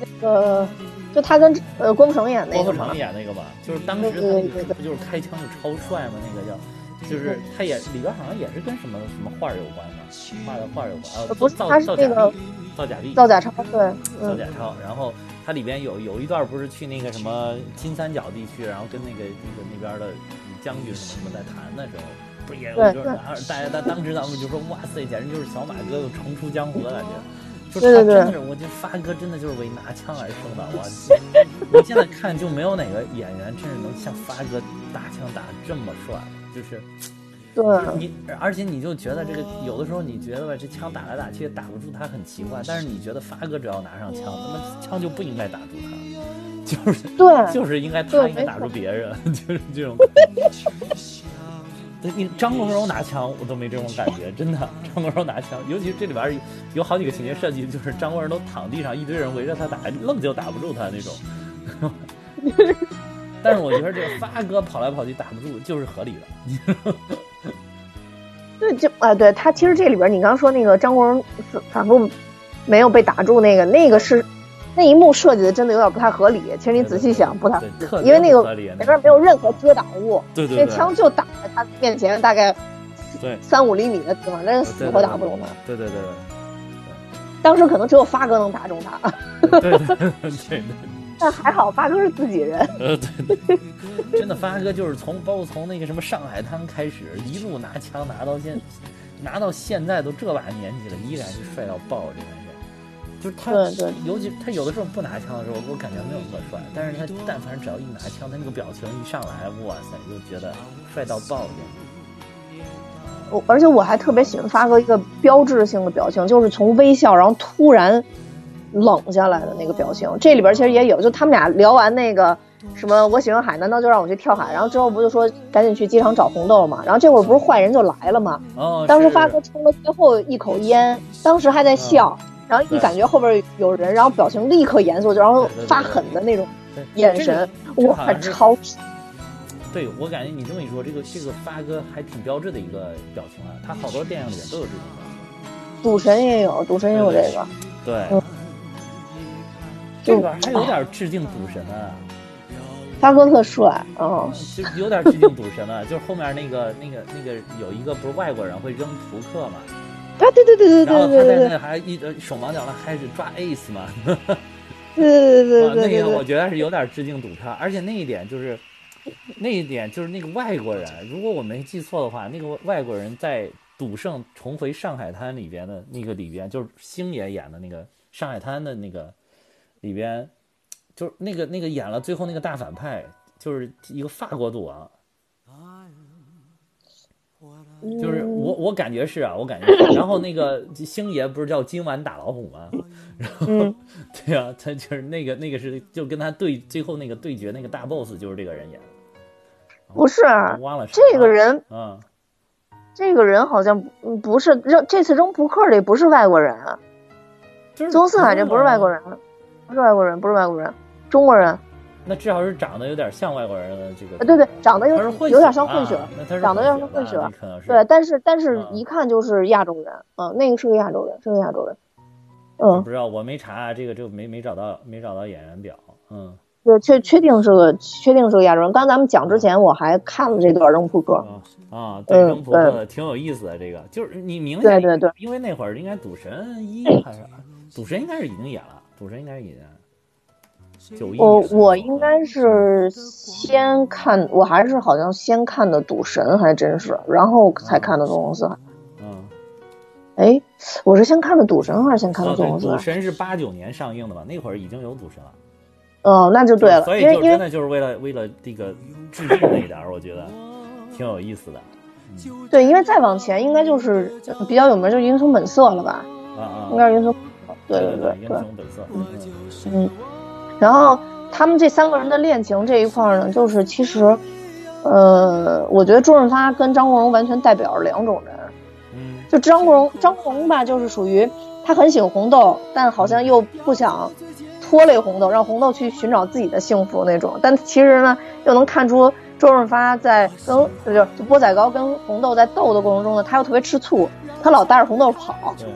那个，就他跟呃郭富城演那个郭富城演那个吧，就是当时他不就是开枪就超帅吗？那个叫，就是他也里边好像也是跟什么什么画有关的，画的画有关啊，呃不是造他是那个币，造假币，造假钞，对，嗯，造假钞，然后它里边有有一段不是去那个什么金三角地区，然后跟那个那个那边的将军什么什么在谈的时候，不是也有一对段，然后大家当当时咱们就说哇塞，简直就是小马哥又重出江湖的感觉。就对对对他真的是，我觉得发哥真的就是为拿枪而生的。我，我现在看就没有哪个演员真是能像发哥打枪打得这么帅，就是对，你，而且你就觉得这个有的时候你觉得吧，这枪打来打去打不住他很奇怪，但是你觉得发哥只要拿上枪，那么枪就不应该打住他，就是对，就是应该他应该打住别人，就是这种。对你张国荣拿枪，我都没这种感觉，真的。张国荣拿枪，尤其这里边有有好几个情节设计，就是张国荣都躺地上，一堆人围着他打，愣就打不住他那种。但是我觉得这个发哥跑来跑去打不住，就是合理的。对，就啊，对他其实这里边你刚说那个张国荣反反复没有被打住那个，那个是那一幕设计的真的有点不太合理。其实你仔细想不太因为那个不合理前面没有任何遮挡物，那对对对，枪就打在他面前大概对三五厘米的地方，那人死活打不中他。对对对对当时可能只有发哥能打中他，对对对对对，但还好发哥是自己人。呃对对，真的发哥就是从包括从那个什么上海滩开始，一路拿枪拿到现，拿到现在都这把年纪了，依然是帅到爆，这个人。就是他，对对尤其他有的时候不拿枪的时候，我感觉没有那么帅，但是他但凡只要一拿枪，他那个表情一上来，哇塞，就觉得帅到爆。我而且我还特别喜欢发哥一个标志性的表情，就是从微笑然后突然冷下来的那个表情。这里边其实也有，就他们俩聊完那个什么我喜欢海，难道就让我去跳海？然后之后不就说赶紧去机场找红豆嘛？然后这会儿不是坏人就来了嘛？哦，当时发哥抽了最后一口烟，当时还在笑，然后一感觉后边有人，然后表情立刻严肃，然后发狠的那种眼神，哇这好，像是超对我感觉你这么一说，这个这个发哥还挺标志的一个表情啊，他好多电影里面都有这种表情。赌神也有，赌神也有这个。对，嗯这个还有点致敬赌神啊，发哥特帅，哦，就有点致敬赌神了，就是后面那个那个那个有一个不是外国人会扔扑克嘛，啊，对对对对对对对对对他在那还一直手忙脚乱开始抓 ace 嘛，对对对，对对那个我对觉得是有点致敬赌他，而且那一点就是，那一点就是那个外国人，如果我没记错的话，那个外国人在《赌圣重回上海滩》里边的那个里边，就是星爷演的那个上海滩的那个里边，就是那个那个演了最后那个大反派，就是一个法国赌王，就是我我感觉是啊，我感觉是。然后那个星爷不是叫今晚打老虎吗？然后、嗯 对啊，他就是那个那个是就跟他对最后那个对决那个大 boss 就是这个人演的。不是我忘了这个人，啊，这个人好像不不是扔这次扔扑克的不是外国人宗四海这不是外国人，不是外国人，不是外国人，中国人，那至少是长得有点像外国人的这个。呃对对，长得有他是混有点像混血，长得有点像混血对，但是但是嗯一看就是亚洲人，嗯，那个是个亚洲人，是个亚洲人，嗯。不，知道，我没查这个，就没没找到没找到演员表，嗯。对，确确定是个确定是个亚洲人。刚咱们讲之前，我还看了这段扔扑克，啊啊，对，嗯扔扑克挺有意思的，这个就是你明显对对对，因为那会儿应该赌神一 还是赌神应该是已经演了，赌神应该是已经九一我我应该是先看，我还是好像先看的赌神，还真是，然后才看的纵横四海。嗯，哎，我是先看的赌神，还是先看的纵横四海？赌神是八九年上映的吧？那会儿已经有赌神了，哦，那就对了，所以就真的就是为了为了这个致敬那一点儿，我觉得挺有意思的对，因为再往前应该就是呃比较有名，就是英雄本色了吧？啊啊，应该是英雄本色。对对对对英雄本色，嗯。然后他们这三个人的恋情这一块呢，就是其实呃，我觉得周润发跟张国荣完全代表了两种人。嗯就张国荣，张国荣吧，就是属于他很喜欢红豆，但好像又不想拖累红豆，让红豆去寻找自己的幸福那种。但其实呢，又能看出周润发在跟就就就波仔糕跟红豆在斗的过程中呢，他又特别吃醋，他老带着红豆跑，对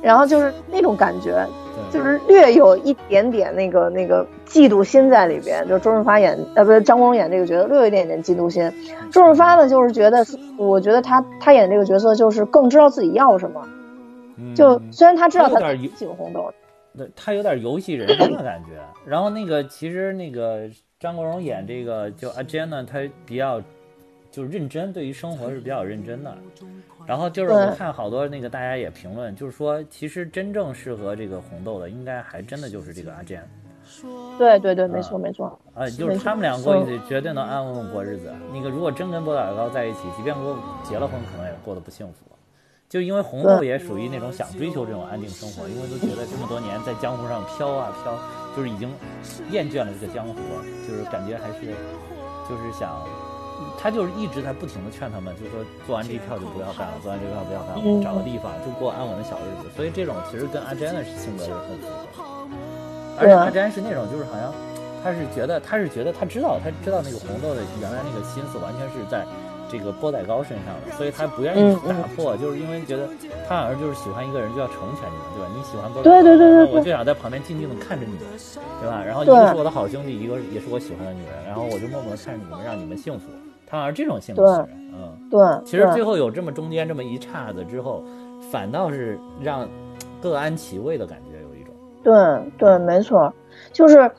然后就是那种感觉，对，就是略有一点点那个那个嫉妒心在里边，就是周润发演呃不是张国荣演这个角色略有一点点嫉妒心。周润发呢就是觉得，我觉得他他演这个角色就是更知道自己要什么。嗯就虽然他知道他他有点喜欢红豆，对他有点游戏人生的感觉。然后那个其实那个张国荣演这个就阿坚呢，他比较就是认真，对于生活是比较认真的。然后就是我对看好多那个大家也评论，就是说其实真正适合这个红豆的，应该还真的就是这个阿健。对对对，没错没错，啊，就是他们俩过去绝对能安稳稳过日子。那个如果真跟波导高在一起，即便过结了婚，可能也过得不幸福。就因为红豆也属于那种想追求这种安定生活，因为都觉得这么多年在江湖上飘啊飘，就是已经厌倦了这个江湖，就是感觉还是就是想，他就是一直在不停的劝他们，就是说做完这票就不要干了，做完这票不要干了，找个地方就过安稳的小日子。所以这种其实跟阿詹的性格是很符合，而且阿詹是那种就是好像。他是觉得，他是觉得，他知道，他知道那个红豆的原来那个心思完全是在这个波仔糕身上的，所以他不愿意打破，就是因为觉得他好像就是喜欢一个人就要成全你们，对吧？你喜欢波仔糕，对对对对对我就想在旁边静静的看着你们，对吧？然后一个是我的好兄弟，一个也是我喜欢的女人，然后我就默默的看着你们，让你们幸福。他好像这种性格嗯，对。其实最后有这么中间这么一岔子之后，反倒是让各安其位的感觉，有一种。对对，没错，就是。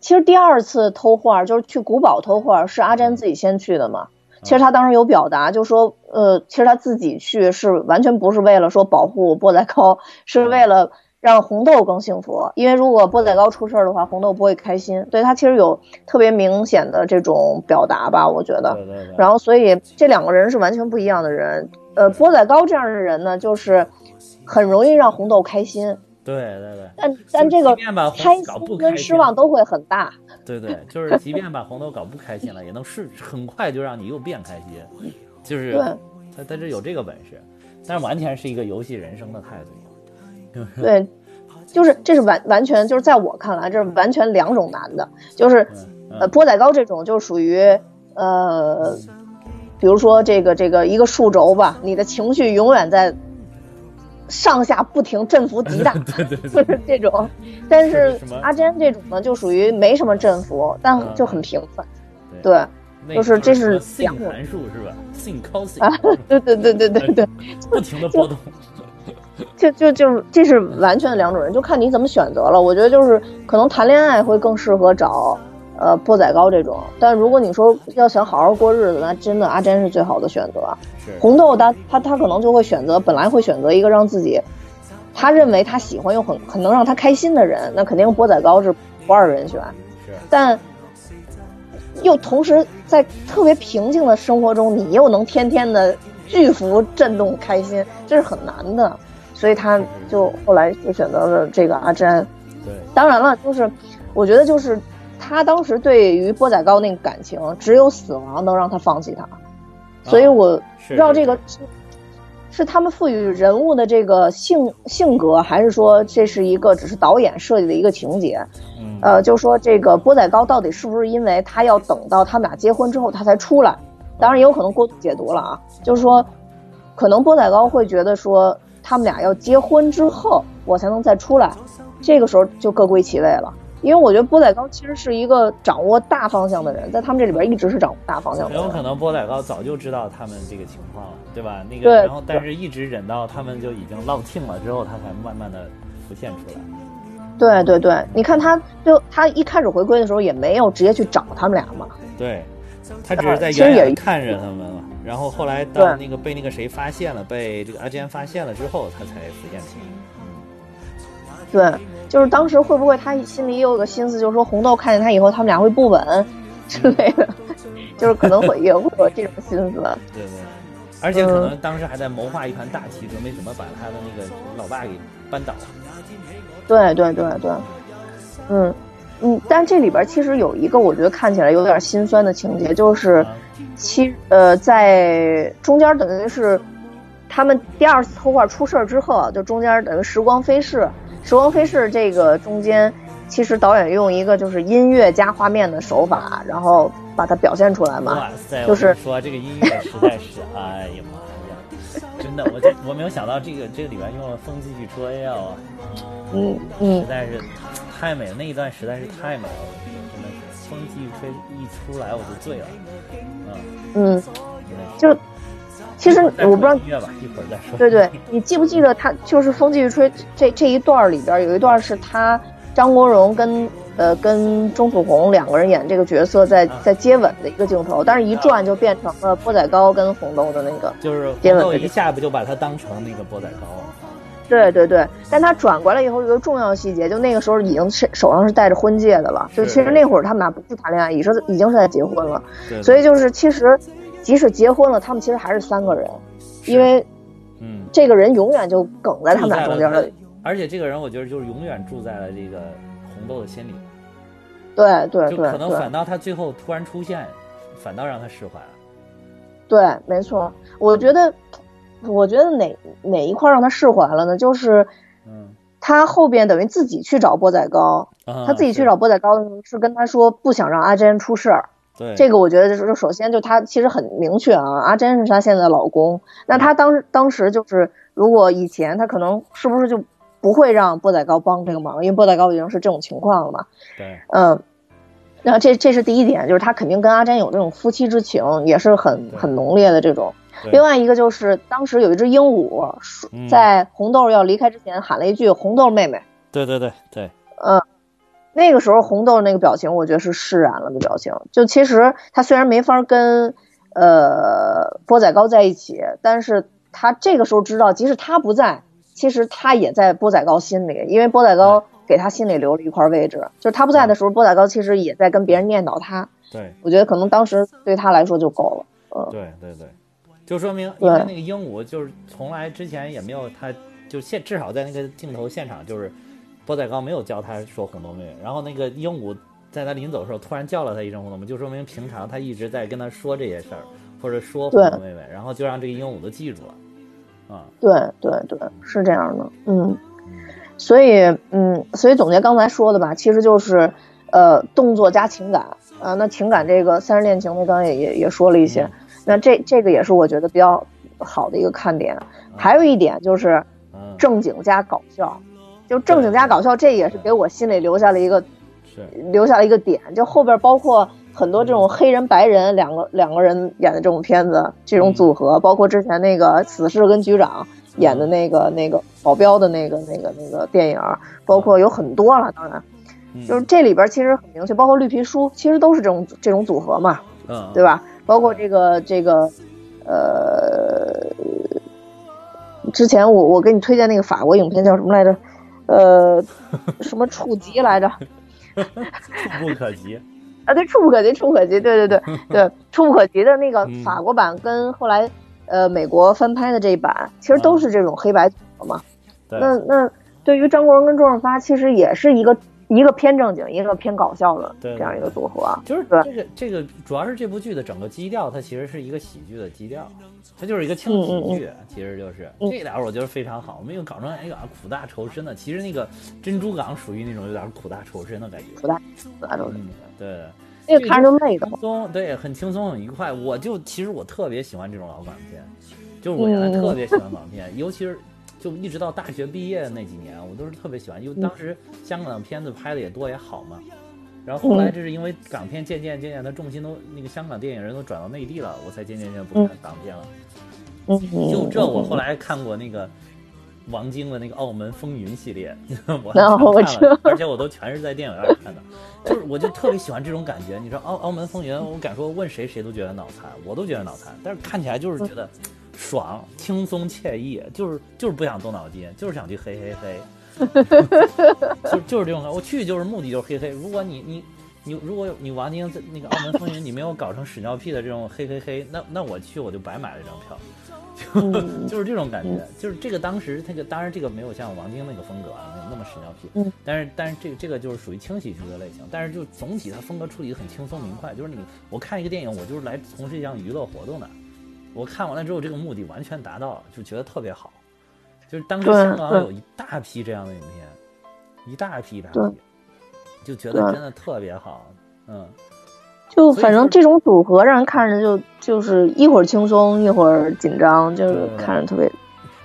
其实第二次偷画就是去古堡偷画，是阿詹自己先去的嘛。其实他当时有表达，就说，呃，其实他自己去是完全不是为了说保护波仔高，是为了让红豆更幸福。因为如果波仔糕出事儿的话，红豆不会开心。对他其实有特别明显的这种表达吧，我觉得。对对对。然后，所以这两个人是完全不一样的人。呃，波仔糕这样的人呢，就是很容易让红豆开心。对对对，但但这个开心跟失望都会很大。对对，就是即便把红豆搞不开心了，也能是很快就让你又变开心，就是他他这有这个本事，但是完全是一个游戏人生的态度。对，就是这是完完全就是在我看来，这是完全两种男的，就是呃波仔糕这种就属于呃，比如说这个这个一个数轴吧，你的情绪永远在。上下不停，振幅极大，对对 对就是这种。但是阿珍这种呢，就属于没什么振幅，但就很平凡。对，就是这是性函数是吧？啊，对对对对对对，不停的波动。就就就这是完全两种人，就看你怎么选择了。我觉得就是可能谈恋爱会更适合找。呃，波仔糕这种，但如果你说要想好好过日子，那真的阿珍是最好的选择。红豆他他他可能就会选择，本来会选择一个让自己他认为他喜欢又很很能让他开心的人，那肯定波仔糕是不二人选。但又同时在特别平静的生活中，你又能天天的巨幅震动开心，这是很难的。所以他就后来就选择了这个阿詹。对，当然了，就是我觉得就是。他当时对于波仔糕那个感情，只有死亡能让他放弃他，所以我不知道这个是是他们赋予人物的这个性性格，还是说这是一个只是导演设计的一个情节？呃，就说这个波仔糕到底是不是因为他要等到他们俩结婚之后他才出来？当然也有可能过度解读了啊，就是说可能波仔糕会觉得说他们俩要结婚之后我才能再出来，这个时候就各归其位了。因为我觉得波仔糕其实是一个掌握大方向的人，在他们这里边一直是掌握大方向的。很有可能波仔糕早就知道他们这个情况了，对吧？那个，然后但是一直忍到他们就已经落听了之后，他才慢慢的浮现出来。对对对，你看他就他一开始回归的时候也没有直接去找他们俩嘛。对，他只是在远远看着他们嘛。然后后来当那个被那个谁发现了，被这个阿坚发现了之后，他才浮现出来。对，就是当时会不会他心里也有个心思，就是说红豆看见他以后，他们俩会不稳之类的，就是可能会也会有这种心思。对对，而且可能当时还在谋划一盘大棋，准备怎么把他的那个老爸给扳倒。对对对对，嗯嗯，但这里边其实有一个我觉得看起来有点心酸的情节，就是其呃在中间等于是他们第二次偷画出事儿之后啊，就中间等于时光飞逝，时光飞逝这个中间，其实导演用一个就是音乐加画面的手法，然后把它表现出来嘛。哇塞！就是说这个音乐实在是，哎呀妈呀，真的，我这我没有想到这个这个里边用了风继续吹啊，嗯嗯实，在是太美了，那一段实在是太美了，风继续吹一出来我就醉了，嗯，嗯，就其实我不知道音乐吧，一会儿再说。对对，你记不记得他就是《风继续吹》这这一段里边有一段是他张国荣跟呃跟钟楚红两个人演这个角色在在接吻的一个镜头，但是一转就变成了波仔糕跟红豆的那个。就是接吻的红豆一下不就把他当成那个波仔糕了？对对对，但他转过来以后有一个重要细节，就那个时候已经是手上是戴着婚戒的了，就其实那会儿他们俩不是谈恋爱，已是已经是在结婚了，对，所以就是其实即使结婚了，他们其实还是三个人，因为嗯，这个人永远就梗在他们俩中间了。而且这个人我觉得就是永远住在了这个红豆的心里，对对对就可能反倒他最后突然出现，反倒让他释怀了。对，没错。我觉得，我觉得哪哪一块让他释怀了呢？就是嗯，他后边等于自己去找波仔糕，啊他自己去找波仔糕的时候是跟他说不想让阿珍出事儿。对这个我觉得就是首先就他其实很明确啊，阿珍是他现在的老公。那他当时当时就是如果以前他可能是不是就不会让波仔糕帮这个忙，因为波仔糕已经是这种情况了嘛。对嗯，那这这是第一点，就是他肯定跟阿珍有这种夫妻之情，也是很很浓烈的这种。对。另外一个就是当时有一只鹦鹉在红豆要离开之前喊了一句“红豆妹妹对对对对，”，嗯，那个时候红豆那个表情，我觉得是释然了的表情。就其实他虽然没法跟呃波仔糕在一起，但是他这个时候知道，即使他不在，其实他也在波仔糕心里，因为波仔糕给他心里留了一块位置。就是他不在的时候，波仔糕其实也在跟别人念叨他。对。我觉得可能当时对他来说就够了。嗯，对对对，就说明对。因为那个鹦鹉就是从来之前也没有他，就现至少在那个镜头现场就是波仔刚没有教他说红豆妹妹，然后那个鹦鹉在他临走的时候突然叫了他一声红豆妹妹，就说明平常他一直在跟他说这些事儿，或者说红豆妹妹，然后就让这个鹦鹉都记住了，啊，对对对，是这样的。嗯，所以嗯，所以总结刚才说的吧，其实就是呃动作加情感啊、那情感这个三人恋情，那刚才也也也说了一些，嗯那这这个也是我觉得比较好的一个看点。还有一点就是嗯，正经加搞笑，就正经加搞笑，这也是给我心里留下了一个是。留下了一个点，就后边包括很多这种黑人白人两个两个人演的这种片子，这种组合，包括之前那个死侍跟局长演的那个那个保镖的那个那个那个电影，包括有很多了，当然嗯。就是这里边其实很明确，包括绿皮书，其实都是这种这种组合嘛，嗯，对吧？包括这个这个呃，之前我我给你推荐那个法国影片叫什么来着？呃，什么触及来着？触不可及，啊，对，触不可及，触不可及，对对对 对，触不可及的那个嗯法国版跟后来呃美国翻拍的这一版，其实都是这种黑白组合嘛。对，那那对于张国荣跟周润发，其实也是一个一个偏正经，一个偏搞笑的对这样一个组合啊。就是对这个这个主要是这部剧的整个基调，它其实是一个喜剧的基调，它就是一个轻喜剧，其实就是嗯这点儿我觉得非常好，没有搞成哎呀苦大仇深的。其实那个珍珠港属于那种有点苦大仇深的感觉。苦大那种，嗯，对，那个看着就累的轻。松，对，很轻松很愉快。我就其实我特别喜欢这种老港片，就是我原来嗯特别喜欢港片，尤其是就一直到大学毕业的那几年，我都是特别喜欢，因为当时香港的片子拍的也多也好嘛。然后后来这是因为港片渐渐渐渐的重心都那个香港电影人都转到内地了，我才渐渐渐不看港片了。嗯，就这，我后来看过那个王晶的那个《澳门风云》系列，我看了，而且我都全是在电影院看的。就是我就特别喜欢这种感觉。你说《澳澳门风云》，我敢说问谁谁都觉得脑残，我都觉得脑残，但是看起来就是觉得爽、轻松、惬意，就是就是不想动脑筋，就是想去嘿嘿嘿，就就是这种感觉。我去就是目的就是嘿嘿。如果你你。你如果你王晶在那个《澳门风云》你没有搞成屎尿屁的这种嘿嘿嘿，那那我去我就白买了一张票。就 就是这种感觉，就是这个当时那个当然这个没有像王晶那个风格啊，那那么屎尿屁，嗯，但是但是这个这个就是属于轻喜剧的类型，但是就总体它风格处理的很轻松明快，就是你我看一个电影，我就是来从事一项娱乐活动的，我看完了之后这个目的完全达到了，就觉得特别好，就是当时香港有一大批这样的影片，一大批一大批，就觉得真的特别好，嗯。就反正这种组合让人看着就就是一会儿轻松一会儿紧张，就是看着特别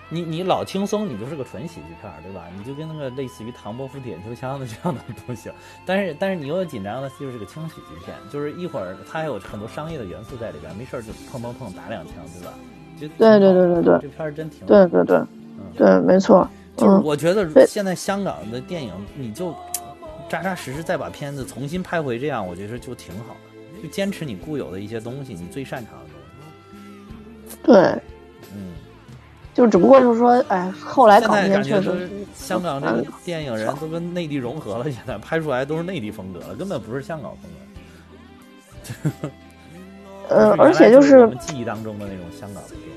你你老轻松，你就是个纯喜剧片儿，对吧？你就跟那个类似于唐伯虎点秋香的这样的东西，但是但是你又紧张的，就是个轻喜剧片，就是一会儿它还有很多商业的元素在里边，没事儿就碰碰碰打两枪，对吧？就对对对对对这片儿真挺对对对嗯对，没错，就是嗯，我觉得现在香港的电影，你就扎扎实实再把片子重新拍回这样，我觉得就挺好的，就坚持你固有的一些东西，你最擅长的东西。对，嗯，就只不过就是说，哎，后来港片确实香港这个电影人都跟内地融合了，现在拍出来都是内地风格了，根本不是香港风格。呃，而且就我是们记忆当中的那种香港的电影。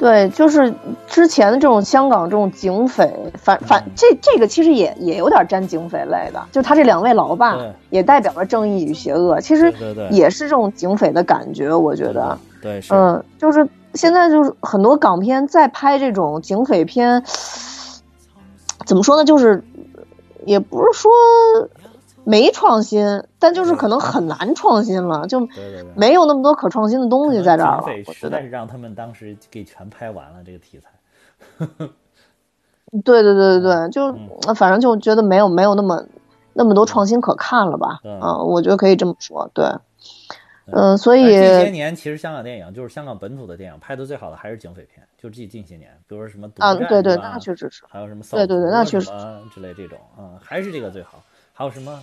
对，就是之前的这种香港这种警匪，反反嗯这这个其实也也有点沾警匪类的，就他这两位老爸也代表了正义与邪恶，其实也是这种警匪的感觉，我觉得。对是，嗯，就是现在就是很多港片在拍这种警匪片，怎么说呢？就是也不是说没创新，但就是可能很难创新了，就。没有那么多可创新的东西在这儿了警匪。我实在，是让他们当时给全拍完了这个题材。对对对对对，就反正就觉得没有没有那么那么多创新可看了吧？对嗯，我觉得可以这么说。对，对嗯，所以这些年其实香港电影就是香港本土的电影拍的最好的还是警匪片，就近近些年，比如说什么独啊，对对，那确实是。还有什么扫对对对毒那确实什么之类这种啊、还是这个最好。还有什么，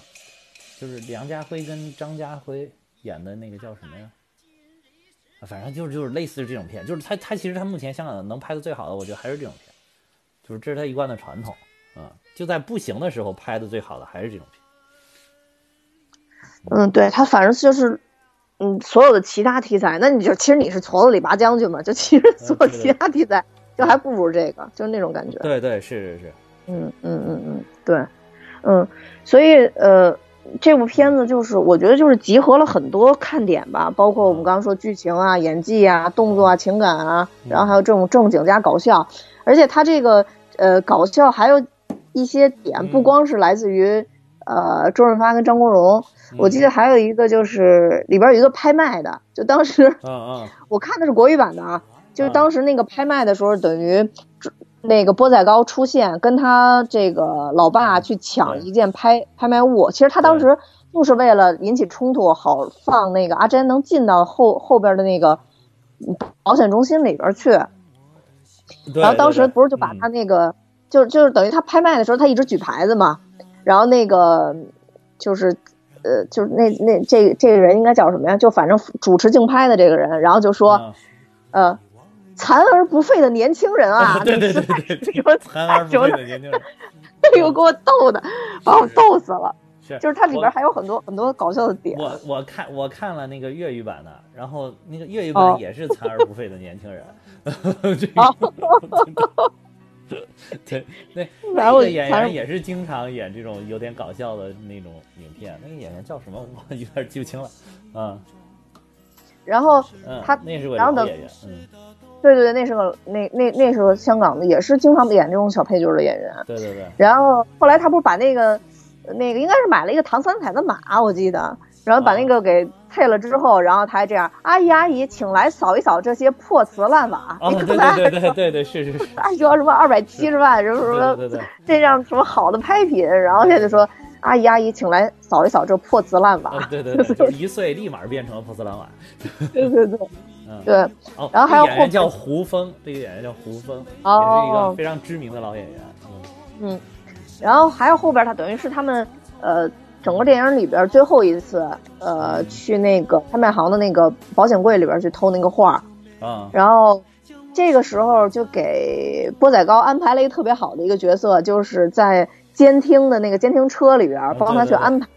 就是梁家辉跟张家辉演的那个叫什么呀？啊反正就是就是类似这种片，就是他他其实他目前香港能拍的最好的，我觉得还是这种片，就是这是他一贯的传统啊、就在不行的时候拍的最好的还是这种片。嗯，对他反正就是，嗯，所有的其他题材，那你就其实你是矬子里拔将军嘛，就其实所有其他题材就还不如这个，就是那种感觉。对对是是是，嗯嗯嗯嗯，对，嗯，所以呃，这部片子就是我觉得就是集合了很多看点吧，包括我们刚刚说剧情啊、演技啊、动作啊、情感啊，然后还有这种正经加搞笑，而且它这个呃搞笑还有一些点，不嗯。光是来自于呃周润发跟张国荣，我记得还有一个就是里边有一个拍卖的，就当时 我看的是国语版的啊，就是当时那个拍卖的时候，等于那个波仔糕出现，跟他这个老爸去抢一件拍拍卖物。其实他当时就是为了引起冲突，好放那个阿珍能进到后后边的那个保险中心里边去。然后当时不是就把嗯他那个，就就是等于他拍卖的时候，他一直举牌子嘛，然后那个就是。呃，就是那那这这个人应该叫什么呀？就反正主持竞拍的这个人，然后就说，嗯呃，残而不废的年轻人啊，对对那对 对残而不废的年轻人。哎呦，给我逗的，把我逗死了。是，就是它里边还有很多很多搞笑的点。我我看我看了那个粤语版的，然后那个粤语哦版也是残而不废的年轻人。这个哦 对，那 然后那个演员也是经常演这种有点搞笑的那种影片。那个演员叫什么？我有点记不清了。嗯，然后嗯，他那是个演员。嗯，对对对，那是个那那那时候香港的，也是经常演这种小配角的演员。对对对，然后后来他不是把那个那个应该是买了一个唐三彩的马，我记得，然后把那个给配了之后，然后他还这样，阿姨阿姨，请来扫一扫这些破瓷烂瓦。哦，对对对对对对，是是是，还说什么二百七十万，什么什么这样什么好的拍品，然后现在就说阿姨阿姨，请来扫一扫这破瓷烂瓦啊，。对对 对，就是一岁立马变成了破瓷烂瓦。对对对嗯，对，哦，然后还有后这个演员叫胡峰，这个演员叫胡峰，也是一哦个非常知名的老演员。嗯然后还有后边，他等于是他们呃整个电影里边最后一次呃去那个拍卖行的那个保险柜里边去偷那个画，啊，然后这个时候就给波仔高安排了一个特别好的一个角色，就是在监听的那个监听车里边帮他去安排。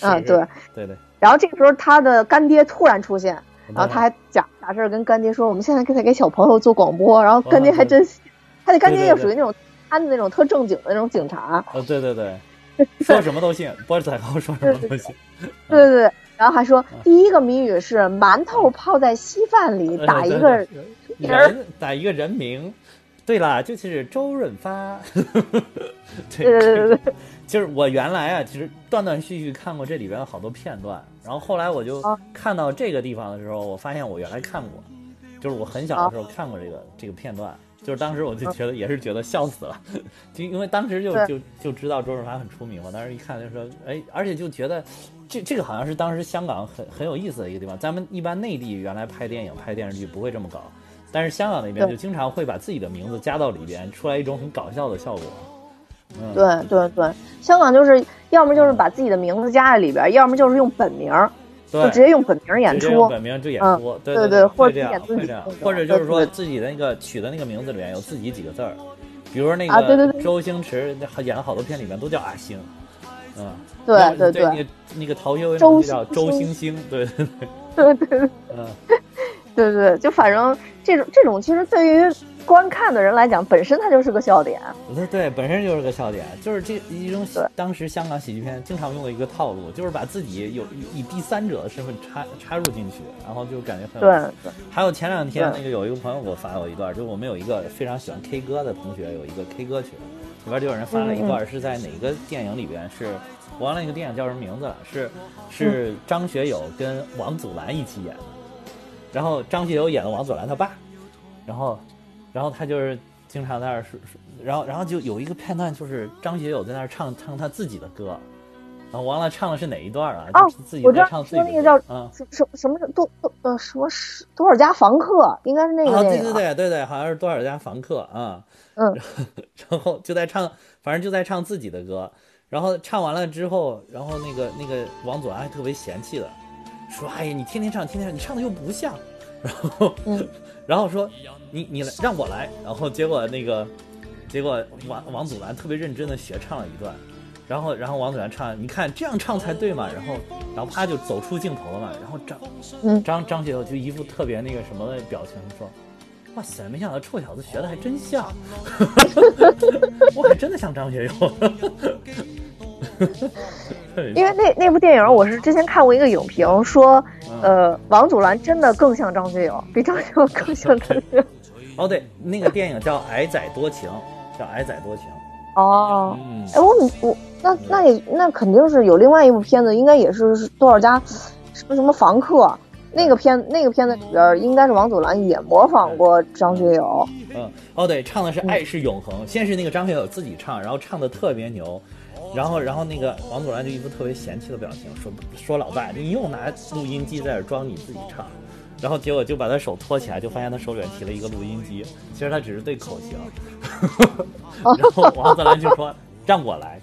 啊对。对对，然后这个时候他的干爹突然出现，然后他还假假事跟干爹说，我们现在在给小朋友做广播，然后干爹还真信，他的干爹又属于那种他的那种特正经的那种警察。啊，对对对，说什么都信，波仔高说什么都信。对对对，然后还说第一个谜语是馒头泡在稀饭里，打一个人，打一个人名。对了，就是周润发。对对对对，就是我原来啊，其实断断续续看过这里边有好多片段，然后后来我就看到这个地方的时候，我发现我原来看过，就是我很小的时候看过这个这个片段，就是当时我就觉得也是觉得笑死了，就因为当时就就就知道周润发很出名嘛，当时一看就说，哎，而且就觉得这这个好像是当时香港很很有意思的一个地方，咱们一般内地原来拍电影拍电视剧不会这么搞。但是香港那边就经常会把自己的名字加到里边，出来一种很搞笑的效果。嗯，对对对，香港就是要么就是把自己的名字加在里边，要么就是用本名，就直接用本名演出。本名就演出，对对对，或者这样，或者就是说自己的那个取的那个名字里面有自己几个字儿，比如那个周星驰演了好多片里面都叫阿星，嗯，对对对，那个那个陶渊明叫周星星，对对对，对对，嗯。对对，就反正这种这种，其实对于观看的人来讲，本身它就是个笑点。对对，本身就是个笑点，就是这一种当时香港喜剧片经常用的一个套路，就是把自己有以第三者的身份插插入进去，然后就感觉很对对。还有前两天那个有一个朋友给我发过一段，就我们有一个非常喜欢 K 歌的同学，有一个 K 歌群，里边就有人发了一段，是在哪个电影里边？是我忘了那个电影叫什么名字了？是是张学友跟王祖蓝一起演的。然后张学友演的王祖蓝他爸，然后，然后他就是经常在那儿说说，然后然后就有一个片段，就是张学友在那儿唱唱他自己的歌，然后忘了唱的是哪一段啊？哦，我知道说那个叫嗯什什什么多多呃什么是多少家房客，应该是那个对对对对对，好像是多少家房客啊，嗯，然后就在唱，反正就在唱自己的歌，然后唱完了之后，然后那个那个王祖蓝还特别嫌弃的。说哎呀，你天天唱，天天唱，你唱的又不像，然后，然后说你你来让我来，然后结果那个，结果王王祖蓝特别认真的学唱了一段，然后然后王祖蓝唱，你看这样唱才对嘛，然后然后啪就走出镜头了嘛，然后张张张学友就一副特别那个什么的表情说，哇塞，没想到臭小子学的还真像，我还真的像张学友。因为那那部电影，我是之前看过一个影评，说，呃，王祖蓝真的更像张学友，比张学友更像张学友。哦，对，那个电影叫《矮仔多情》，叫《矮仔多情》。哦，哎，我我那那也那肯定是有另外一部片子，应该也是多少家什么什么房客那个片那个片子里边，应该是王祖蓝也模仿过张学友。嗯，哦，对，唱的是《爱是永恒》，先是那个张学友自己唱，然后唱的特别牛。然后，然后那个王祖蓝就一副特别嫌弃的表情，说：“说老爸，你又拿录音机在这装你自己唱。”然后结果就把他手托起来，就发现他手里面提了一个录音机。其实他只是对口型。然后王祖蓝就说：“让我来，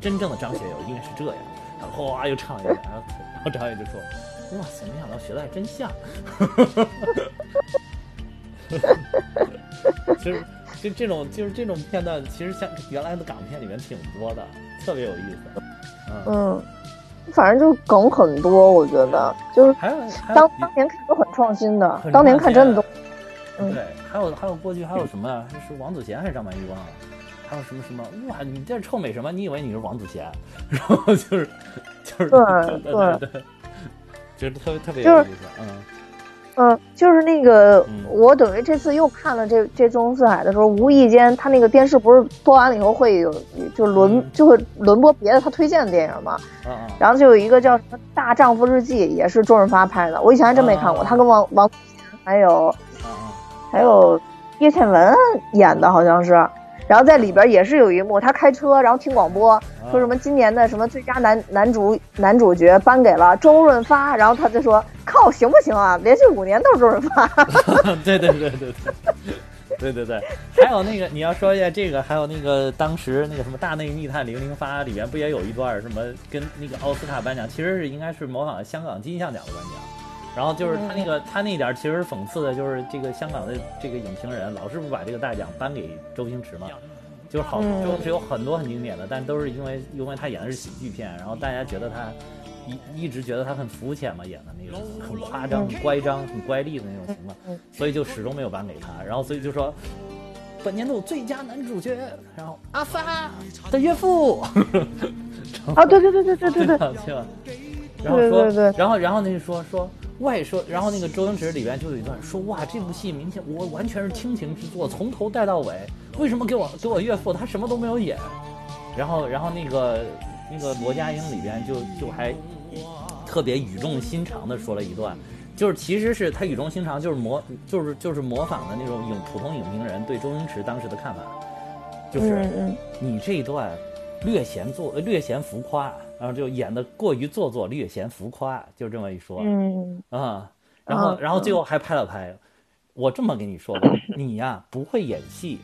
真正的张学友应该是这样。”然后哗又唱一遍，然后然后张学友就说：“哇塞，没想到学的还真像。”就是。就这种，就是这种片段，其实像原来的港片里面挺多的，特别有意思。嗯，反正就是梗很多，我觉得就是当当年看都很创新的，当年看真的都。对，还有还有过去还有什么？是王祖贤还是张曼玉忘了？还有什么什么？哇，你这臭美什么？你以为你是王祖贤？然后就是就是对对 对，就是特别特别有意思，嗯。嗯，就是那个，我等于这次又看了这这《纵横四海》的时候，无意间他那个电视不是播完了以后会有就轮就会轮播别的他推荐的电影嘛，然后就有一个叫什么《大丈夫日记》，也是周润发拍的，我以前还真没看过，他跟王王还有还有叶倩文演的好像是。然后在里边也是有一幕，他开车，然后听广播，说什么今年的什么最佳男男主男主角颁给了周润发，然后他就说靠行不行啊？连续五年都是周润发。对对对对对，对对对，还有那个你要说一下这个，还有那个当时那个什么大内密探零零发里面不也有一段什么跟那个奥斯卡颁奖，其实是应该是模仿香港金像奖的颁奖。然后就是他那个，他那点其实讽刺的就是这个香港的这个影评人老是不把这个大奖颁给周星驰嘛，就是好，就是有很多很经典的，但都是因为因为他演的是喜剧片，然后大家觉得他一一直觉得他很肤浅嘛，演的那种很夸张、很乖张、很乖戾的那种型嘛，所以就始终没有颁给他。然后所以就说本年度最佳男主角，然后阿发的岳父，啊，对对对对对对对，吧？对吧？然后说，对对对然后然后那就说说外说，然后那个周星驰里边就有一段说哇，这部戏明显我完全是亲情之作，从头带到尾，为什么给我给我岳父他什么都没有演？然后然后那个那个罗家英里边就就还特别语重心长的说了一段。就是其实是他语重心长，就是模就是就是模仿的那种影普通影评人对周星驰当时的看法，就是你这一段略显做略显浮夸，然后就演的过于做作，略显浮夸，就这么一说嗯，啊。然后啊然后最后还拍了拍，我这么跟你说吧，你呀不会演戏，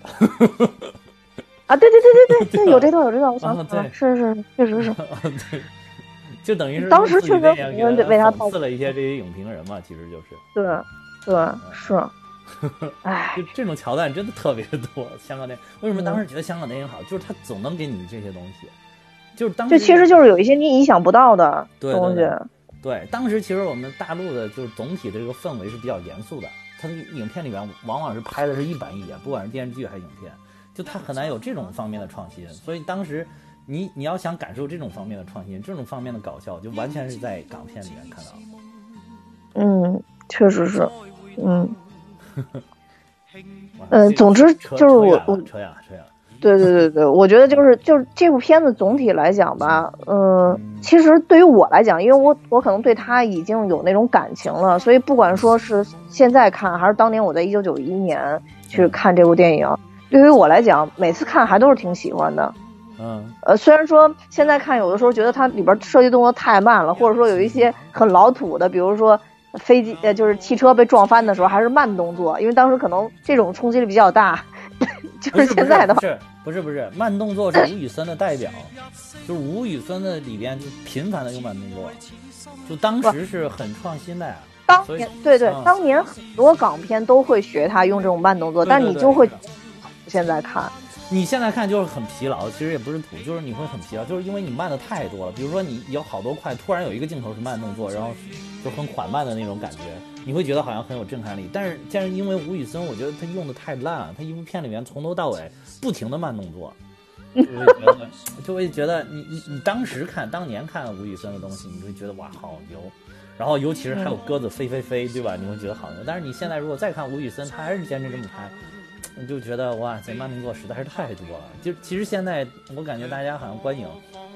啊，对对对对对对，有这段有这段，我想啊起来了，对是是确实是，对，就等于是当时确实为他讽刺了一些这些影评人嘛，其实就是。对对是，哎就，这种桥段真的特别多。香港电影为什么当时觉得香港电影好？就是他总能给你这些东西，就是当时就其实就是有一些你意想不到的东西对当时其实我们大陆的就是总体的这个氛围是比较严肃的，它的影片里面往往是拍的是一板一眼，不管是电视剧还是影片，就它很难有这种方面的创新。所以当时你你要想感受这种方面的创新，这种方面的搞笑，就完全是在港片里面看到的。嗯，确实是，嗯 哇嗯，总之就是我扯远了扯远了。对对对对，我觉得就是就是这部片子总体来讲吧，嗯，其实对于我来讲，因为我我可能对他已经有那种感情了，所以不管说是现在看，还是当年我在一九九一年去看这部电影，对于我来讲，每次看还都是挺喜欢的。嗯呃，虽然说现在看有的时候觉得它里边设计动作太慢了，或者说有一些很老土的，比如说飞机呃就是汽车被撞翻的时候还是慢动作，因为当时可能这种冲击力比较大。就是现在的话不，是不是不是慢动作是吴宇森的代表，就是吴宇森的里边就频繁的用慢动作，就当时是很创新的呀。当年对对，嗯当年很多港片都会学他用这种慢动作，但对对对你就会现在看，你现在看就是很疲劳，其实也不是土，就是你会很疲劳，就是因为你慢的太多了。比如说你有好多块，突然有一个镜头是慢动作，然后就很缓慢的那种感觉，你会觉得好像很有震撼力。但是但是因为吴宇森，我觉得他用的太烂了，他一部片里面从头到尾不停的慢动作，就会觉得就会觉得你你你当时看当年看吴宇森的东西，你会觉得哇好牛。然后尤其是还有鸽子飞飞飞，对吧？你会觉得好牛。但是你现在如果再看吴宇森，他还是坚持这么拍，你就觉得哇，这慢动作实在是太多了。就其实现在我感觉大家好像观影，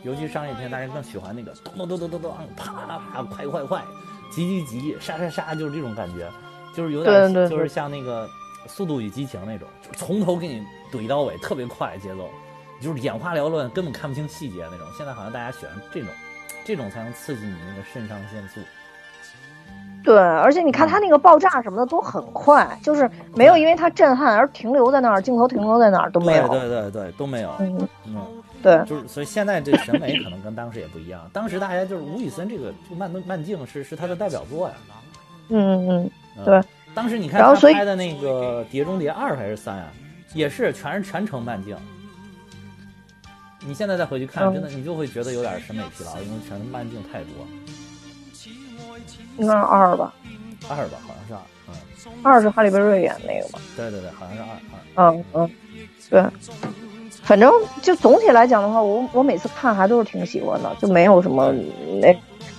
尤其商业片，大家更喜欢那个咚咚咚咚咚咚，啪啪啪，快快快，急急急，杀杀杀，就是这种感觉，就是有点对对对就是像那个《速度与激情》那种，就从头给你怼到尾，特别快节奏，就是眼花缭乱，根本看不清细节那种。现在好像大家喜欢这种，这种才能刺激你那个肾上腺素。对，而且你看他那个爆炸什么的都很快，就是没有因为他震撼而停留在那儿，镜头停留在那儿都没有。对对对对，都没有。嗯，嗯，对，就是所以现在这审美可能跟当时也不一样。当时大家就是吴宇森这个这个慢动慢镜是是他的代表作呀。嗯嗯，嗯、对。当时你看他拍的那个《碟中谍二》还是三啊，也是全是全程慢镜。你现在再回去看，嗯真的你就会觉得有点审美疲劳，因为全是慢镜太多。应该是二吧，二吧，好像是二。嗯，二是哈利贝瑞演那个吧。对对对，好像是二二。嗯嗯，对，反正就总体来讲的话，我我每次看还都是挺喜欢的，就没有什么那。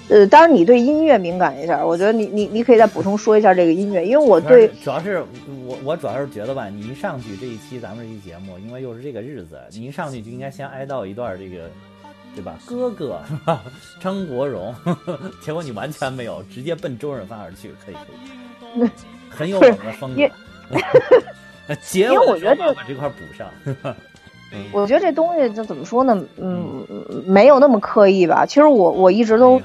呃，当然你对音乐敏感一下，我觉得你你你可以再补充说一下这个音乐，因为我对主要是我我主要是觉得吧，你一上去这一期咱们这期节目，因为又是这个日子，你一上去就应该先哀悼一段这个，对吧？哥哥是吧？张国荣，呵 呵结果你完全没有，直接奔周润发而去，可以可以，很有我们的风格因。为我觉得把这块补上。嗯。我觉得这东西就怎么说呢，嗯，没有那么刻意吧。其实我我一直都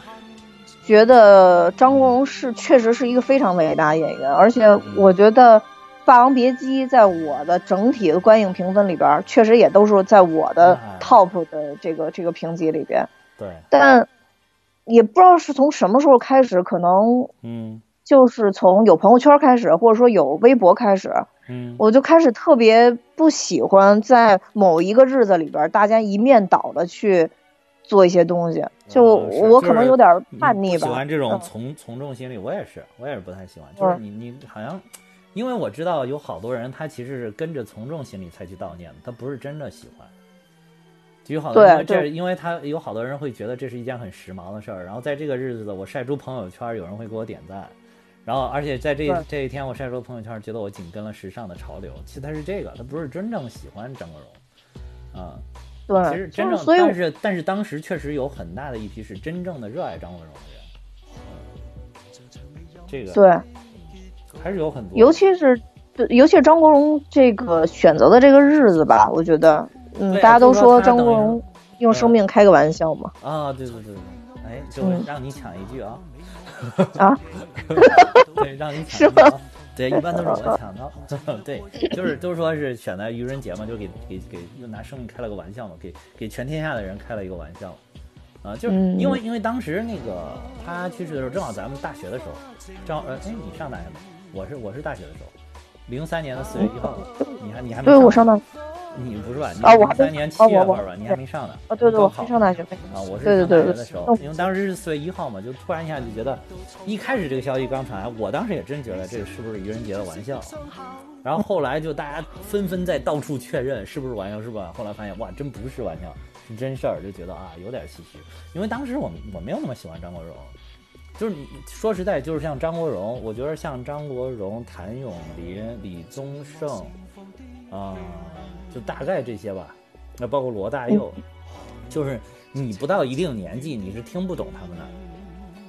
觉得张国荣是确实是一个非常伟大的演员，而且我觉得《霸王别姬》在我的整体的观影评分里边，确实也都是在我的哎 top 的这个这个评级里边。对，但也不知道是从什么时候开始，可能嗯。就是从有朋友圈开始，或者说有微博开始，嗯我就开始特别不喜欢在某一个日子里边，大家一面倒的去做一些东西，就嗯是我可能有点你叛逆吧。不喜欢这种嗯从从众心理，我也是，我也是不太喜欢。就是你你好像，因为我知道有好多人他其实是跟着从众心理才去悼念的，他不是真的喜欢。就有好多对因为这，对因为他有好多人会觉得这是一件很时髦的事儿，然后在这个日子我晒出朋友圈，有人会给我点赞，然后而且在这这一天我晒出朋友圈，觉得我紧跟了时尚的潮流。其实他是这个，他不是真正喜欢张国荣，啊、对，其实真正，但是但是当时确实有很大的一批是真正的热爱张国荣的人，嗯，这个对，还是有很多，尤其是对，尤其是张国荣这个选择的这个日子吧，我觉得，嗯，啊大家都说说张国荣用生命开个玩笑嘛，啊，对对对对，哎，就。嗯让你抢一句啊，啊，对，让你 抢是一句啊。对，一般都是我抢到。对，就是都说是选在愚人节嘛，就给给给又拿生命开了个玩笑嘛，给给全天下的人开了一个玩笑。啊，就是嗯因为因为当时那个他去世的时候，正好咱们大学的时候，正好呃，哎，你上大学吗？我是我是大学的时候，零三年的四月一号，你还你还没对我上大你不是吧？你零三年七月份吧？你还没上呢。啊，对对，我高考没上大学，啊，我是对上对对对大学的时候，嗯因为当时是四月一号嘛，就突然一下就觉得，一开始这个消息刚传来，我当时也真觉得这是不是愚人节的玩笑，然后后来就大家纷纷在到处确认是不是玩笑，是吧？后来发现哇，真不是玩笑，是真事儿，就觉得啊有点唏嘘，因为当时我我没有那么喜欢张国荣。就是你说实在，就是像张国荣，我觉得像张国荣、谭咏麟、李宗盛，啊、就大概这些吧。那包括罗大佑，就是你不到一定年纪，你是听不懂他们的，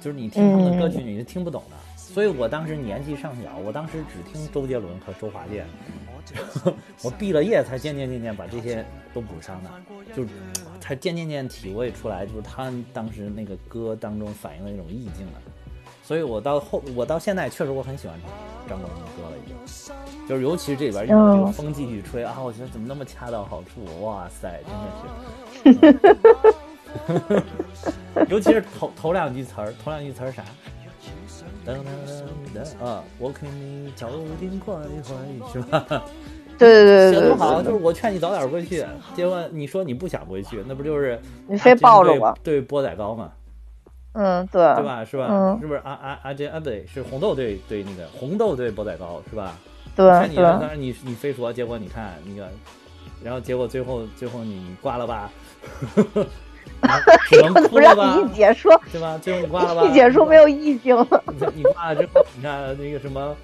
就是你听他们的歌曲你是听不懂的。所以我当时年纪尚小，我当时只听周杰伦和周华健，我毕了业才渐渐渐渐把这些都补上的，就是才渐渐渐体会出来，就是他当时那个歌当中反映的那种意境了。所以我到后，我到现在确实我很喜欢张国荣的歌了，已经，就是尤其是这里边有这个风继续吹啊，我觉得怎么那么恰到好处，哇塞，真的是，尤其是头头两句词儿，头两句词儿啥？噔噔噔噔啊，我肯你早点快快，是吧？对对对对 好，就是我劝你早点回去，结果你说你不想回去，那不就是你非抱着我，对波仔糕嘛，嗯，对，对吧？是吧？嗯是不是阿阿阿坚啊？不对，是红豆对对那个红豆对波仔糕是吧？对劝你，当对，然你你非说，结果你看那个，然后结果最后最后你挂了吧，只能 我怎哭了吧么让你一，解说？对吧？最后你挂了吧？一解说没有意境了。你你挂了之后，你看那个什么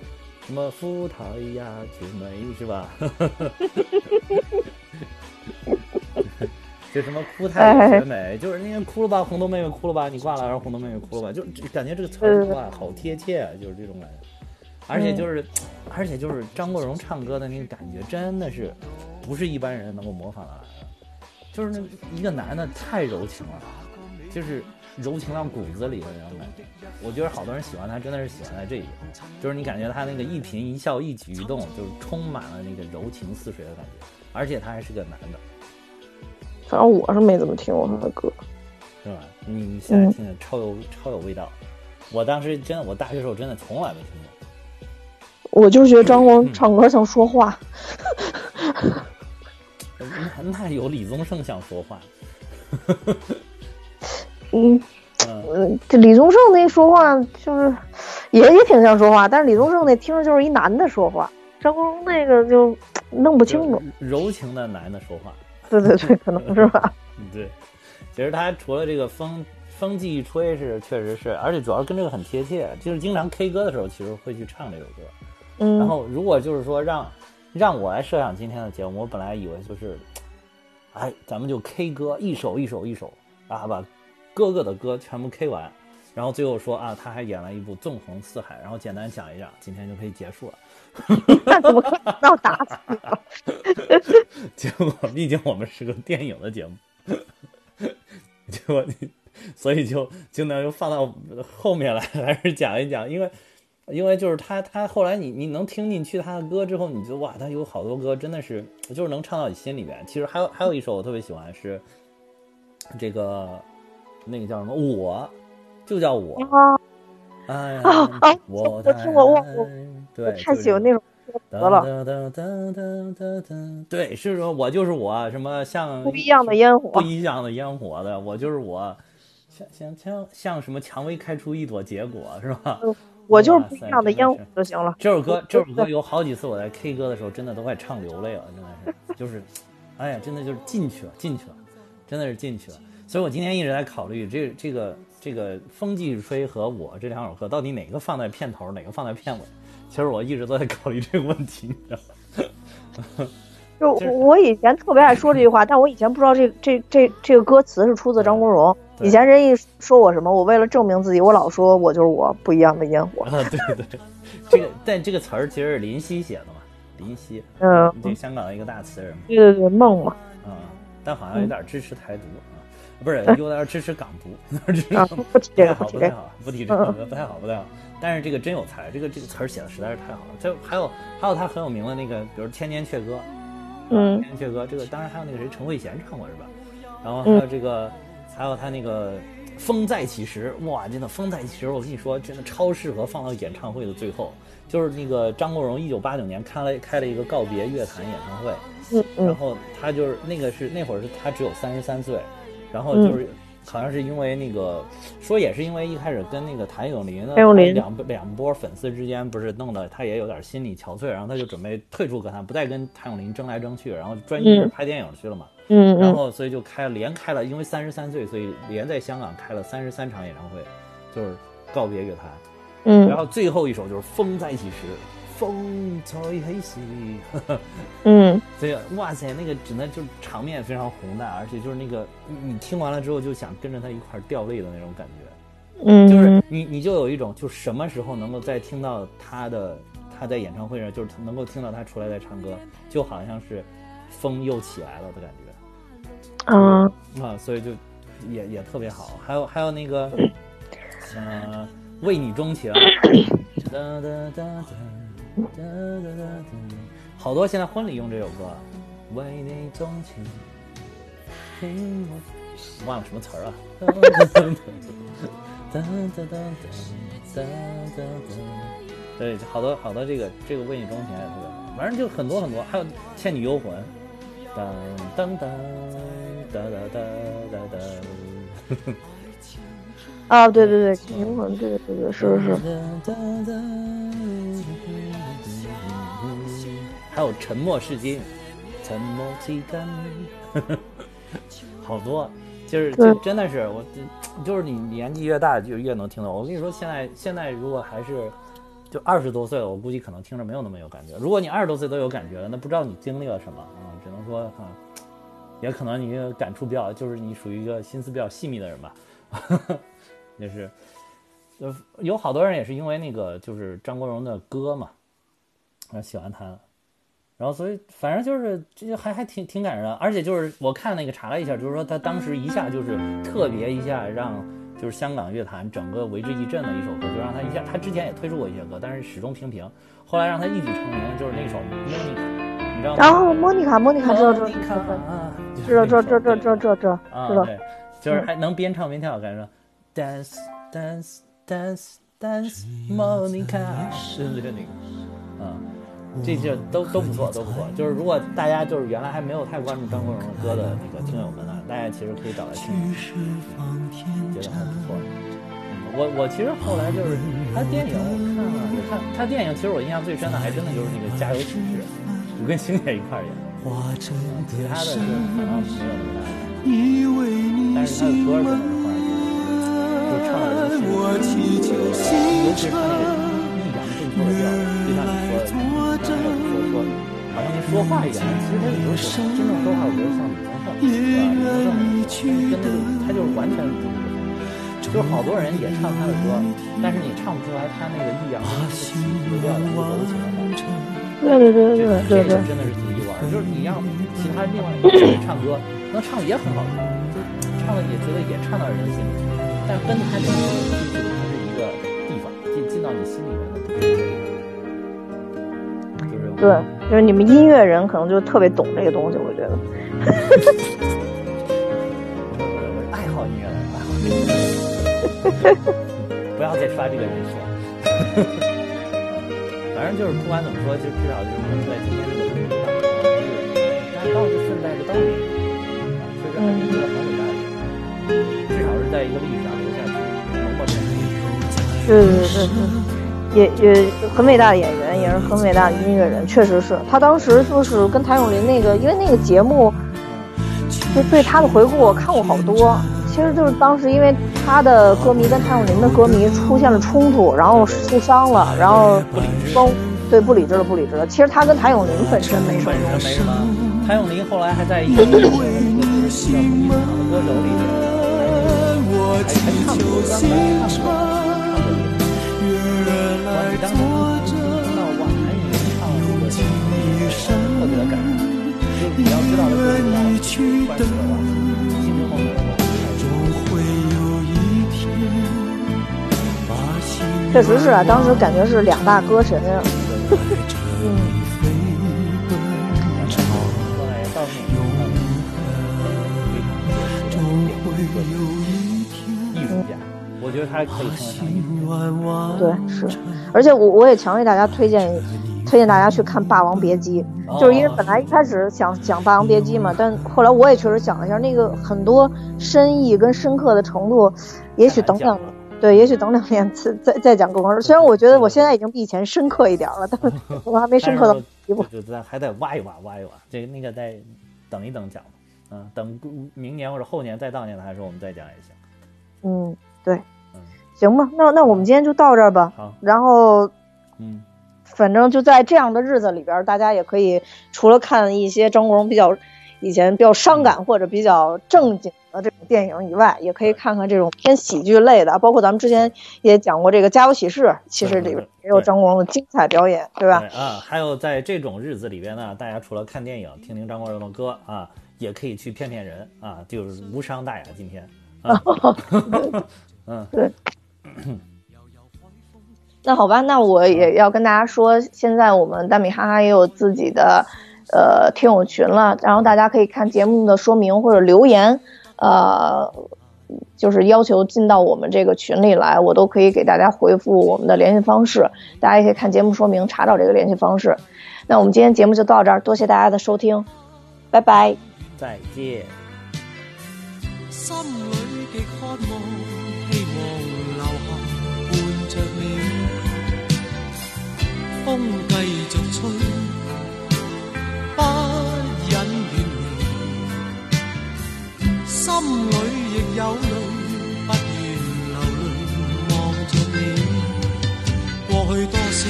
什么福桃呀九妹是吧？就什么哭太哎绝美，就是那个哭了吧，红豆妹妹哭了吧，你挂了，然后红豆妹妹哭了吧，就就感觉这个词儿哇，好贴切啊，就是这种感觉。而且就是，而且就是张国荣唱歌的那个感觉，真的是不是一般人能够模仿得来的。就是那一个男的太柔情了，就是柔情到骨子里的那种感觉。我觉得好多人喜欢他，真的是喜欢在这一点，就是你感觉他那个一颦一笑、一举一动，就是充满了那个柔情似水的感觉。而且他还是个男的，反正我是没怎么听过他的歌。是吧？你你现在听着超有、超有味道。我当时真的，我大学时候真的从来没听过。我就觉得张国荣唱歌像说话，那那有李宗盛像说话，嗯嗯，嗯，这李宗盛那说话就是也也挺像说话，但是李宗盛那听着就是一男的说话，张国荣那个就弄不清楚。柔情的男的说话。对对对，可能是吧。嗯，对，其实他除了这个风风季一吹是确实是，而且主要跟这个很贴切，就是经常 K 歌的时候，其实会去唱这首歌。嗯然嗯，后如果就是说让让我来设想今天的节目，我本来以为就是，哎，咱们就 K 歌一首一首一首啊，把哥哥的歌全部 K 完，然后最后说啊，他还演了一部《纵横四海》，然后简单讲一讲，今天就可以结束了。那怎么可能要打死？结果毕竟我们是个电影的节目，结果你所以就尽量就放到后面来，还是讲一讲，因为因为就是他他后来你你能听进去他的歌之后，你就哇，他有好多歌真的是就是能唱到你心里边。其实还有还有一首我特别喜欢是这个那个叫什么？我，就叫我，啊，哎呀我我我我对，我太喜欢那种得了，哒哒哒哒哒哒对，是说我就是我，什么像不一样的烟火不，一样的烟火的，我就是我，像像像像什么蔷薇开出一朵结果，是吧？我就是不一样的烟火就行了。这首歌，这首歌有好几次我在 K 歌的时候，真的都快唱流泪了，真的是，就是，哎呀，真的就是进去了，进去了，真的是进去了。所以我今天一直在考虑这这个这个《风继续吹》和我这两首歌到底哪个放在片头，哪个放在片尾。其实我一直都在考虑这个问题，你知道吗？就就是我以前特别爱说这句话，但我以前不知道这这这这个歌词是出自张国荣。以前人一说我什么，我为了证明自己，我老说我就是我，不一样的烟火。啊，对对，这个但这个词儿其实是林夕写的嘛，林夕，嗯，对香港的一个大词人嘛，对对对，梦嘛，啊、但好像有点支持台独啊，不是有点支持港独，有 点支持不提这个，不太好，不提这个。不太好，不提这个，不太好，不太好。但是这个真有才，这个这个词儿写的实在是太好了。这还有还有他很有名的那个，比如《千年阙歌》，嗯千年阙歌》这个当然还有那个谁陈慧娴唱过是吧？然后还有这个，还有他那个《风再起时》，哇，真的《风再起时》，我跟你说，真的超适合放到演唱会的最后。就是那个张国荣一九八九年开了开了一个告别乐坛演唱会，嗯嗯然后他就是那个是那会儿是他只有三十三岁，然后就是、好像是因为那个说也是因为一开始跟那个谭咏麟呢谭咏麟两两波粉丝之间不是弄得他也有点心理憔悴，然后他就准备退出歌坛，不再跟谭咏麟争来争去，然后专心拍电影去了嘛。嗯嗯然后所以就开连开了，因为三十三岁，所以连在香港开了三十三场演唱会，就是告别乐坛。嗯然嗯后最后一首就是《风再起时》，风在黑兮。嗯，对呀哇塞，那个真的就是场面非常宏大，而且就是那个你听完了之后就想跟着他一块儿掉泪的那种感觉。嗯，就是你你就有一种就什么时候能够再听到他的他在演唱会上就是能够听到他出来在唱歌，就好像是风又起来了的感觉。啊、嗯、啊，所以就也也特别好。还有还有那个，嗯、为你钟情。哒哒哒哒。哒哒哒哒，好多现在婚礼用这首歌。为你钟情，我忘了什么词儿了。哒哒哒哒哒哒哒，对，好多好多这个这个为你钟情也，反正就很多很多，还有《倩女幽魂》。哒哒哒哒哒。啊，对对对，灵魂，对对对，是是？还有沉默是金，沉默期间，好多，就是就真的是我，就是你年纪越大就越能听懂。我跟你说，现在现在如果还是就二十多岁了，我估计可能听着没有那么有感觉。如果你二十多岁都有感觉了，那不知道你经历了什么啊、只能说啊，也可能你感触比较，就是你属于一个心思比较细密的人吧，也是。呃，有好多人也是因为那个就是张国荣的歌嘛，然后喜欢他，然后所以反正就是这些还还挺挺感人的，而且就是我看那个查了一下，就是说他当时一下就是特别一下让就是香港乐坛整个为之一振的一首歌，就让他一下他之前也推出过一些歌，但是始终平平，后来让他一举成名就是那首《莫妮卡》，你知道吗？然后莫妮卡，莫妮卡知道。知道知道知道知道知道知道就是还能边唱边跳，感觉 dance dance dance dance Monica，是这个那个，啊，这些都都不错，都不错。就是如果大家就是原来还没有太关注张国荣的歌的那个听友们呢，大家其实可以找来听一听，觉得还不错。嗯，我我其实后来就是他电影我看了，我看他电影，其实我印象最深的还真的就是那个《家有喜事》，我跟星姐一块儿演的。其他的就可能没有那么大。但是他的歌真的是后来就就唱的人是，尤其是他那个抑扬顿挫的调，就像你说的，刚才有说说，好像那说话一样，其实他有时候真正说话，我觉得像李宗盛，是吧？李宗盛跟那个他就是完全不一样。就是好多人也唱他的歌，但是你唱不出来他那个抑扬跟那个起伏调，那个柔情的感觉。对。对。对。对。对。对。这个真的是独一无二。就是你让其他另外一个人唱歌，能唱也很好听，唱的也觉得也唱到人心里去，但跟他真的进去的不是一个地方，进进到你心里对，就是你们音乐人可能就特别懂这个东西，我觉得。我 爱好音乐人，爱好音乐人，不要再刷这个人设。反 反正就是不管怎么说，就至少就是在今天这个风上，但是到底顺带着刀里，啊，确实还是一个很伟大的人，至少是在一个历史上留下去，包括这个对对对对，也也很伟大的演员，也是很伟大的音乐人，确实是他当时就是跟谭咏麟那个，因为那个节目，就对他的回顾我看过好多。其实就是当时因为他的歌迷跟谭咏麟的歌迷出现了冲突，然后受伤了，然后不理智崩，对不理智了不理智了。其实他跟谭咏麟本身没什么本身没什么。谭咏麟后来还在一个那个叫什么一场的歌手里面，还还唱过专当时听到哇，谭咏麟唱这个特别的感人，就是你要知道的是，你关注的话，心中梦的确实是啊，当时感觉是两大歌神啊。嗯。后来到艺术家，我觉得他可以称为艺术家。对，是，而且我我也强烈大家推荐，推荐大家去看《霸王别姬》，就是因为本来一开始想讲《霸王别姬》嘛，但后来我也确实想了一下，那个很多深意跟深刻的程度，也许等等。对，也许等两年再再再讲更多。虽然我觉得我现在已经比以前深刻一点了，但 我还没深刻到一步。就咱还得挖一挖，挖一挖。这个那个再等一等讲吧。嗯，等明年或者后年再到年的时候，我们再讲也行。嗯，对，嗯，行吧。那那我们今天就到这儿吧。好。然后，嗯，反正就在这样的日子里边，大家也可以除了看一些张国荣比较以前比较伤感或者比较正经。的，这种电影以外，也可以看看这种偏喜剧类的，包括咱们之前也讲过这个《家有喜事》，其实里边也有张国荣的精彩表演，对吧？啊，还有在这种日子里边呢，大家除了看电影、听听张国荣的歌啊，也可以去骗骗人啊，就是无伤大雅。今天，啊、嗯，对。那好吧，那我也要跟大家说，现在我们大米哈哈也有自己的呃听友群了，然后大家可以看节目的说明或者留言。呃，就是要求进到我们这个群里来，我都可以给大家回复我们的联系方式，大家也可以看节目说明查找这个联系方式。那我们今天节目就到这儿，多谢大家的收听，拜拜，再见。风继续吹，不忍远离，心里亦有泪，不愿流泪望着你。过去多少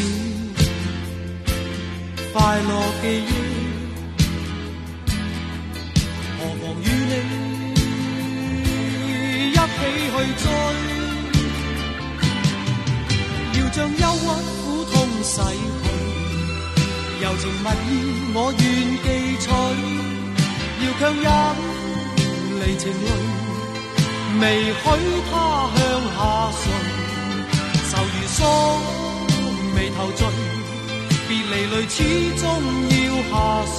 快乐记忆，何妨与你？一起去追，要将忧郁洗去，柔情蜜意我愿记取，要强忍离情泪，未许他向下垂，愁如锁眉头聚，别离泪始终要下垂。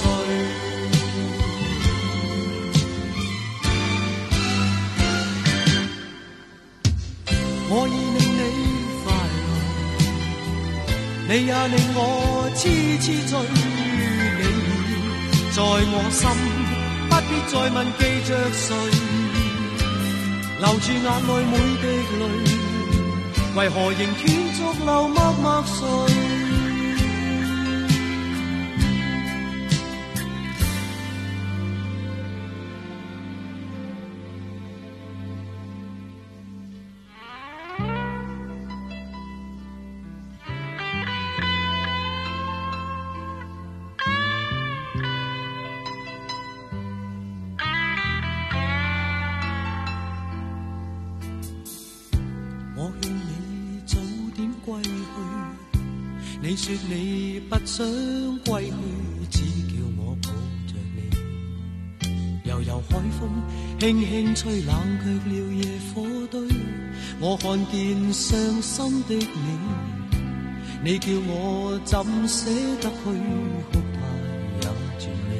我已令你，你也令我痴痴醉。你在我心，不必再问记着谁。留住眼内每滴泪，为何仍断续流默默垂？我劝你早点归去，你说你不想归去，只叫我抱着你。悠悠海风轻轻吹，冷却了夜火堆。我看见伤心的你，你叫我怎舍得去哭？太也绝美，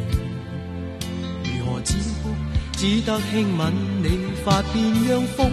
如何止哭？只得轻吻你发边，让风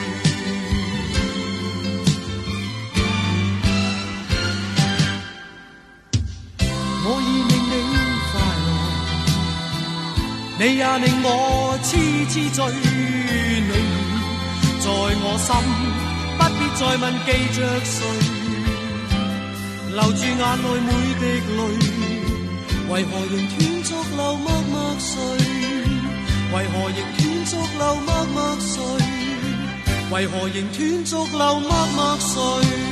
你也令我痴痴醉。你在我心，不必再问記着誰，留住眼內每滴淚，為何仍斷續流默默睡？為何仍斷續流默默睡？為何仍斷續流默默睡？